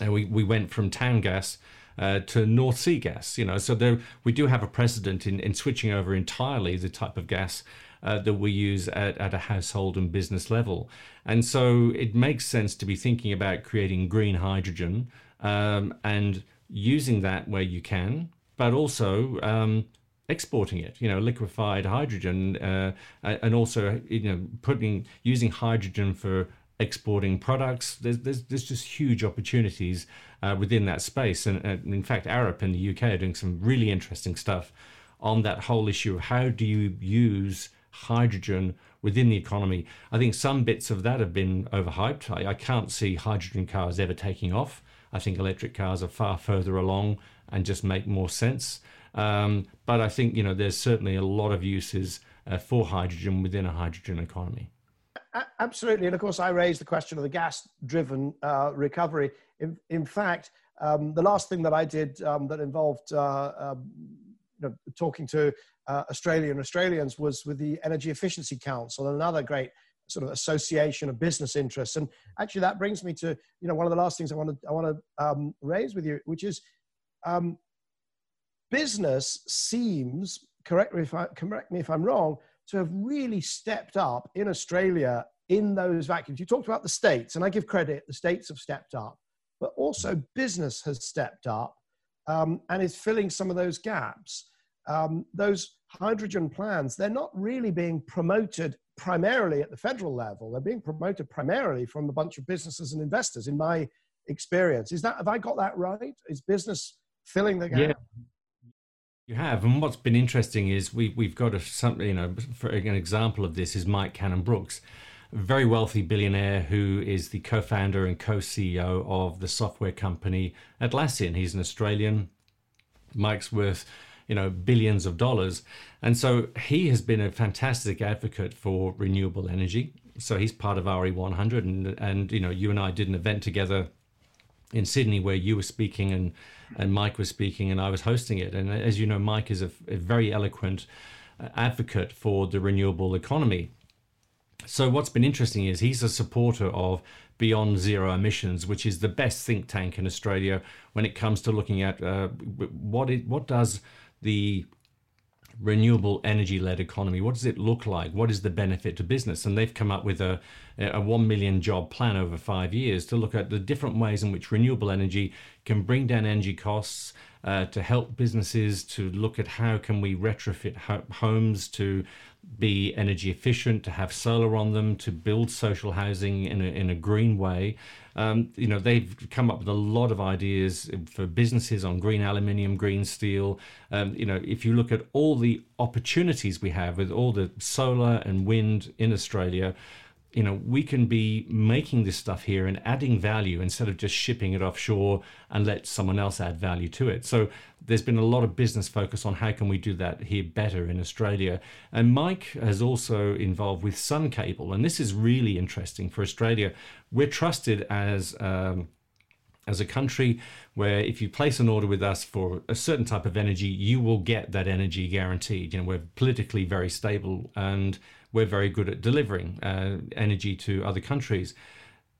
and we, we went from town gas uh, to North Sea gas. You know, so there we do have a precedent in, in switching over entirely the type of gas uh, that we use at, at a household and business level. And so it makes sense to be thinking about creating green hydrogen um, and using that where you can, but also um, exporting it. You know, liquefied hydrogen, uh, and also you know putting using hydrogen for exporting products. There's there's, there's just huge opportunities uh, within that space, and, and in fact, Arup in the UK are doing some really interesting stuff on that whole issue of how do you use hydrogen within the economy. I think some bits of that have been overhyped. I, I can't see hydrogen cars ever taking off. I think electric cars are far further along and just make more sense. Um, but I think you know there's certainly a lot of uses uh, for hydrogen within a hydrogen economy. Absolutely, and of course, I raised the question of the gas-driven uh, recovery. In, in fact, um, the last thing that I did um, that involved uh, um, you know, talking to uh, Australian Australians was with the Energy Efficiency Council, another great sort of association of business interests. And actually, that brings me to you know one of the last things I want to I want to um, raise with you, which is um, business seems correct me if I correct me if I'm wrong to have really stepped up in Australia in those vacuums. You talked about the states, and I give credit; the states have stepped up, but also business has stepped up um, and is filling some of those gaps. Um, those hydrogen plans, they're not really being promoted primarily at the federal level. They're being promoted primarily from a bunch of businesses and investors, in my experience. Is that have I got that right? Is business filling the gap? Yeah. You have, and what's been interesting is we we've got a you know for an example of this is Mike Cannon-Brookes, a very wealthy billionaire who is the co-founder and co-CEO of the software company Atlassian. He's an Australian. Mike's worth you know billions of dollars. And so he has been a fantastic advocate for renewable energy. So he's part of RE100 and and you know you and I did an event together in Sydney where you were speaking and and Mike was speaking and I was hosting it. And as you know Mike is a, a very eloquent uh, advocate for the renewable economy. So what's been interesting is he's a supporter of Beyond Zero Emissions, which is the best think tank in Australia when it comes to looking at uh, what it, what does the renewable energy led economy. What does it look like? What is the benefit to business? And they've come up with a, a 1 million job plan over five years to look at the different ways in which renewable energy can bring down energy costs uh, to help businesses to look at how can we retrofit ho- homes to be energy efficient, to have solar on them, to build social housing in a, in a green way. Um, you know, they've come up with a lot of ideas for businesses on green aluminium, green steel. Um, you know, if you look at all the opportunities we have with all the solar and wind in Australia, you know, we can be making this stuff here and adding value instead of just shipping it offshore and let someone else add value to it. So there's been a lot of business focus on how can we do that here better in Australia. And Mike has also involved with Sun Cable, and this is really interesting for Australia. We're trusted as um, as a country where if you place an order with us for a certain type of energy, you will get that energy guaranteed. You know, we're politically very stable and we're very good at delivering uh, energy to other countries.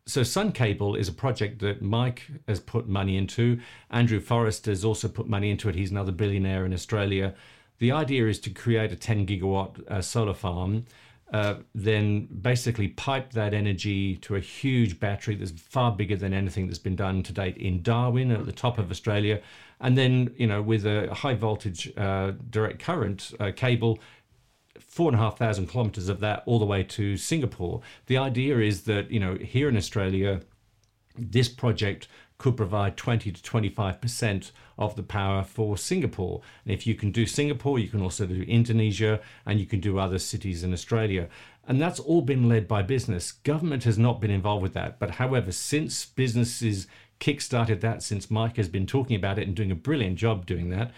So Sun Cable is a project that Mike has put money into. Andrew Forrest has also put money into it. He's another billionaire in Australia. The idea is to create a 10 gigawatt uh, solar farm, uh, then basically pipe that energy to a huge battery that's far bigger than anything that's been done to date in Darwin at the top of Australia, and then you know with a high voltage uh, direct current uh, cable four and a half thousand kilometers of that all the way to Singapore. The idea is that, you know, here in Australia, this project could provide 20 to 25% of the power for Singapore. And if you can do Singapore, you can also do Indonesia and you can do other cities in Australia. And that's all been led by business. Government has not been involved with that. But however, since businesses kickstarted that, since Mike has been talking about it and doing a brilliant job doing that,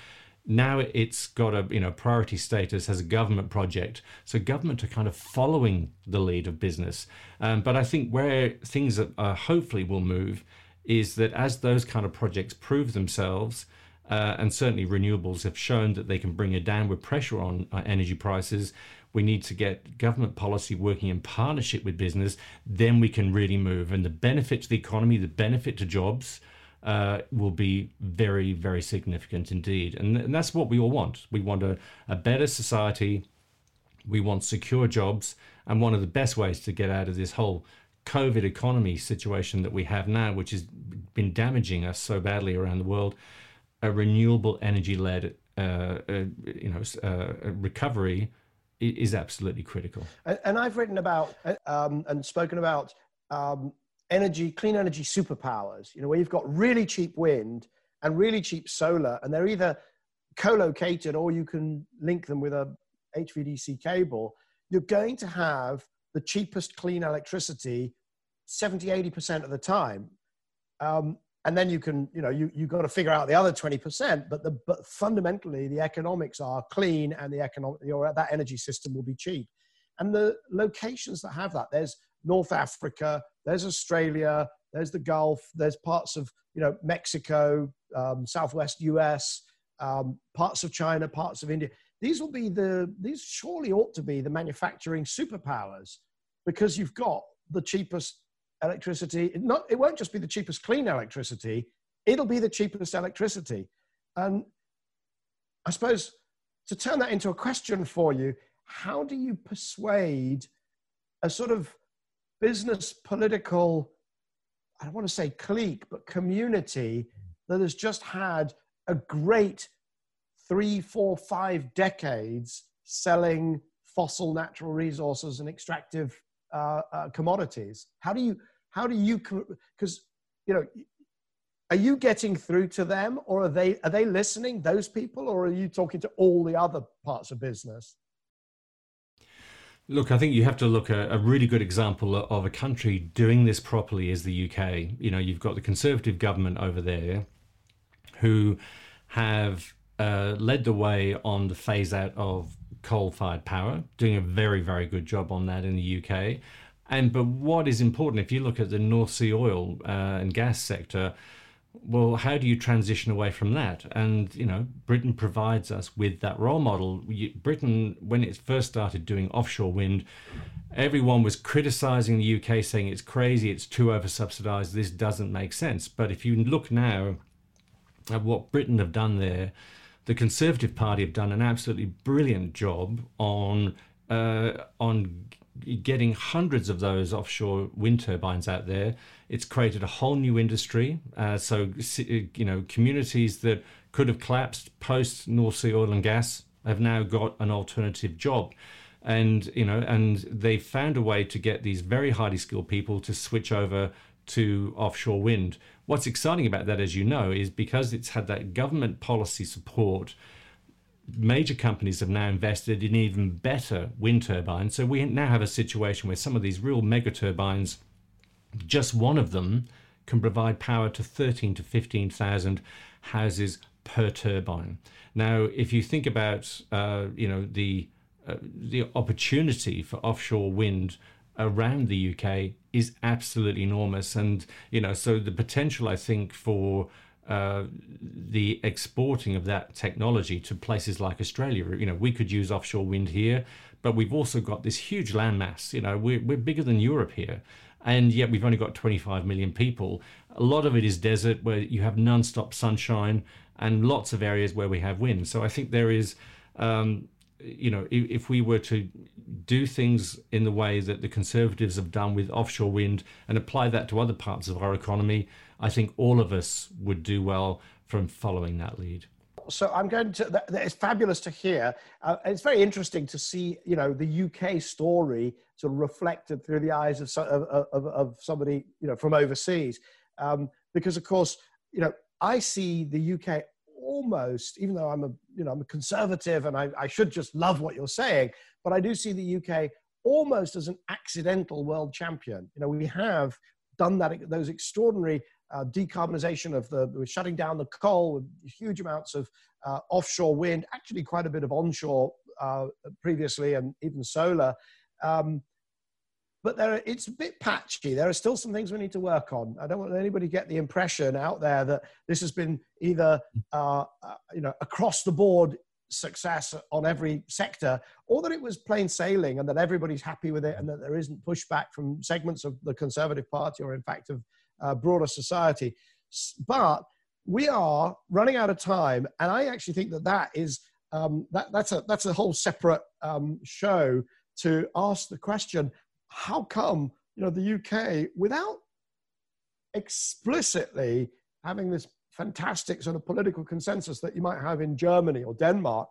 now it's got a you know priority status as a government project. So government are kind of following the lead of business. Um, but i think where things are, hopefully will move is that as those kind of projects prove themselves uh, and certainly renewables have shown that they can bring a downward pressure on uh, energy prices we need to get government policy working in partnership with business then we can really move. And the benefit to the economy the benefit to jobs uh, will be very, very significant indeed. And, and, that's what we all want. We want a, a better society, we want secure jobs, and one of the best ways to get out of this whole COVID economy situation that we have now, which has been damaging us so badly around the world, a renewable energy led uh, uh, you know, uh, recovery is absolutely critical. And I've written about uh, um, and spoken about um, energy, clean energy superpowers, you know, where you've got really cheap wind and really cheap solar, and they're either co-located or you can link them with a HVDC cable, you're going to have the cheapest clean electricity 70, 80% of the time. Um, and then you can, you know, you, you've got to figure out the other 20%, but the, but fundamentally the economics are clean and the economic, your, that energy system will be cheap. And the locations that have that, there's North Africa, there's Australia, there's the Gulf, there's parts of you know Mexico, um, Southwest US, um, parts of China, parts of India. These will be the these surely ought to be the manufacturing superpowers because you've got the cheapest electricity. Not it won't just be the cheapest clean electricity; it'll be the cheapest electricity. And I suppose to turn that into a question for you, how do you persuade a sort of business political, I don't want to say clique, but community that has just had a great three, four, five decades selling fossil natural resources and extractive uh, uh, commodities. How do you, how do you, because, you know, are you getting through to them or are they, are they listening, those people, or are you talking to all the other parts of business? Look, I think you have to look at a really good example of a country doing this properly is the UK. You know, you've got the Conservative government over there who have uh, led the way on the phase out of coal fired power, doing a very, very good job on that in the UK. And but what is important, if you look at the North Sea oil uh, and gas sector, well, how do you transition away from that? And you know, Britain provides us with that role model. Britain, when it first started doing offshore wind, everyone was criticizing the UK, saying it's crazy, it's too over subsidized, this doesn't make sense. But if you look now at what Britain have done there, the Conservative Party have done an absolutely brilliant job on uh, on getting hundreds of those offshore wind turbines out there. It's created a whole new industry. Uh, so, you know, communities that could have collapsed post North Sea oil and gas have now got an alternative job. And, you know, and they found a way to get these very highly skilled people to switch over to offshore wind. What's exciting about that, as you know, is because it's had that government policy support major companies have now invested in even better wind turbines. So we now have a situation where some of these real mega turbines, just one of them can provide power to 13 to 15,000 houses per turbine. Now, if you think about, uh, you know, the uh, the opportunity for offshore wind around the UK is absolutely enormous, and you know, so the potential I think for uh, the exporting of that technology to places like Australia. You know, we could use offshore wind here, but we've also got this huge landmass. You know, we're, we're bigger than Europe here. And yet we've only got 25 million people. A lot of it is desert where you have non-stop sunshine and lots of areas where we have wind. So I think there is, um, you know, if, if, we were to do things in the way that the Conservatives have done with offshore wind and apply that to other parts of our economy, I think all of us would do well from following that lead. so I'm going to. That, that is fabulous to hear. Uh, it's very interesting to see, you know, the UK story sort of reflected through the eyes of of, of, of somebody, you know, from overseas. Um, because of course, you know, I see the UK almost, even though I'm a, you know, I'm a conservative and I, I should just love what you're saying, but I do see the UK almost as an accidental world champion. You know, we have done that those extraordinary uh, decarbonization of the we're shutting down the coal with huge amounts of uh, offshore wind, actually quite a bit of onshore uh, previously, and even solar. Um, but there, it's a bit patchy. There are still some things we need to work on. I don't want anybody to get the impression out there that this has been either, uh, uh, you know, across the board success on every sector, or that it was plain sailing and that everybody's happy with it and that there isn't pushback from segments of the Conservative Party or, in fact, of uh, broader society. But we are running out of time, and I actually think that that is um, that, that's a that's a whole separate um, show to ask the question: How come you know the UK without explicitly having this fantastic sort of political consensus that you might have in Germany or Denmark,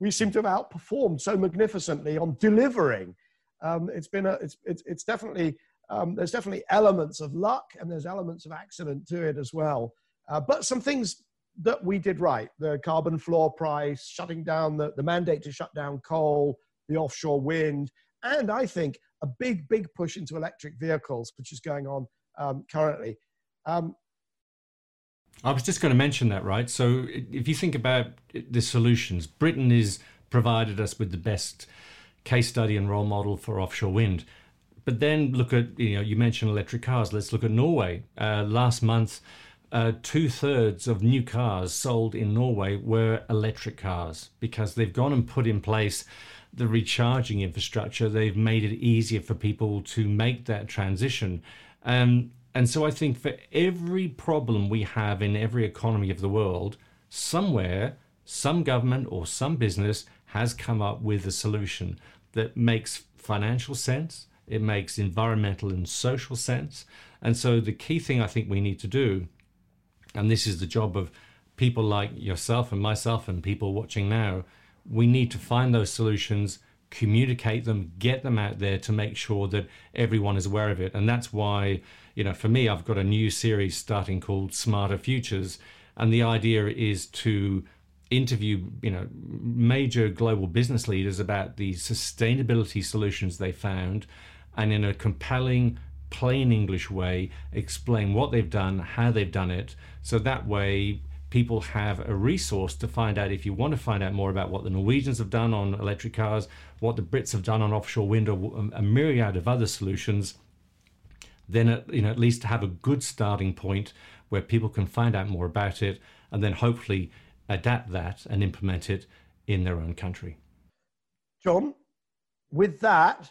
we seem to have outperformed so magnificently on delivering. Um, it's been a, it's, it's, it's definitely, um, there's definitely elements of luck and there's elements of accident to it as well. Uh, but some things that we did right, the carbon floor price, shutting down the, the mandate to shut down coal, the offshore wind, and I think a big, big push into electric vehicles, which is going on um, currently. Um, I was just going to mention that, right? So if you think about the solutions, Britain has provided us with the best case study and role model for offshore wind. But then look at, you know, you mentioned electric cars. Let's look at Norway. Uh, last month, uh, two thirds of new cars sold in Norway were electric cars because they've gone and put in place the recharging infrastructure. They've made it easier for people to make that transition. Um, and so I think for every problem we have in every economy of the world, somewhere, some government or some business has come up with a solution that makes financial sense, it makes environmental and social sense. And so the key thing I think we need to do, and this is the job of people like yourself and myself and people watching now, we need to find those solutions, communicate them, get them out there to make sure that everyone is aware of it. And that's why you know, for me, I've got a new series starting called Smarter Futures, and the idea is to interview, you know, major global business leaders about the sustainability solutions they found, and in a compelling, plain English way, explain what they've done, how they've done it, so that way people have a resource to find out if you want to find out more about what the Norwegians have done on electric cars, what the Brits have done on offshore wind, or a myriad of other solutions then at, you know at least have a good starting point where people can find out more about it and then hopefully adapt that and implement it in their own country. Jon, with that,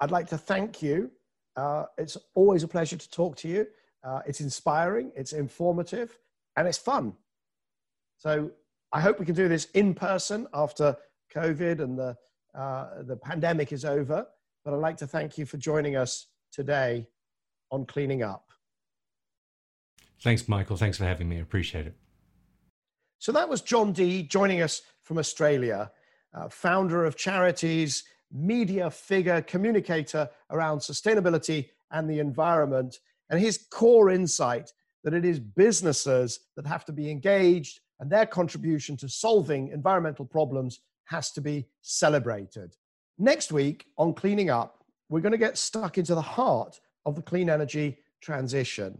I'd like to thank you. Uh, it's always a pleasure to talk to you. Uh, it's inspiring, it's informative, and it's fun. So I hope we can do this in person after COVID and the, uh, the pandemic is over. But I'd like to thank you for joining us today on cleaning up. Thanks, Michael. Thanks for having me. I appreciate it. So that was Jon Dee joining us from Australia, uh, founder of charities, media figure, communicator around sustainability and the environment. And his core insight that it is businesses that have to be engaged and their contribution to solving environmental problems has to be celebrated. Next week on Cleaning Up, we're going to get stuck into the heart of the clean energy transition.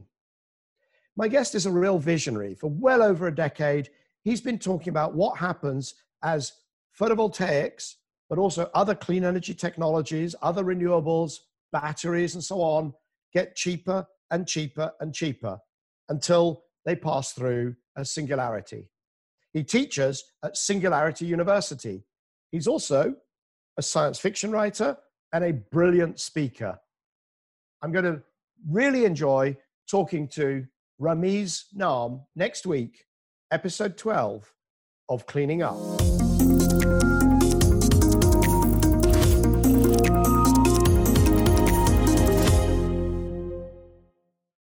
My guest is a real visionary. For well over a decade, he's been talking about what happens as photovoltaics, but also other clean energy technologies, other renewables, batteries, and so on, get cheaper and cheaper and cheaper until they pass through a singularity. He teaches at Singularity University. He's also a science fiction writer and a brilliant speaker. I'm going to really enjoy talking to Ramez Naam next week, episode 12 of Cleaning Up.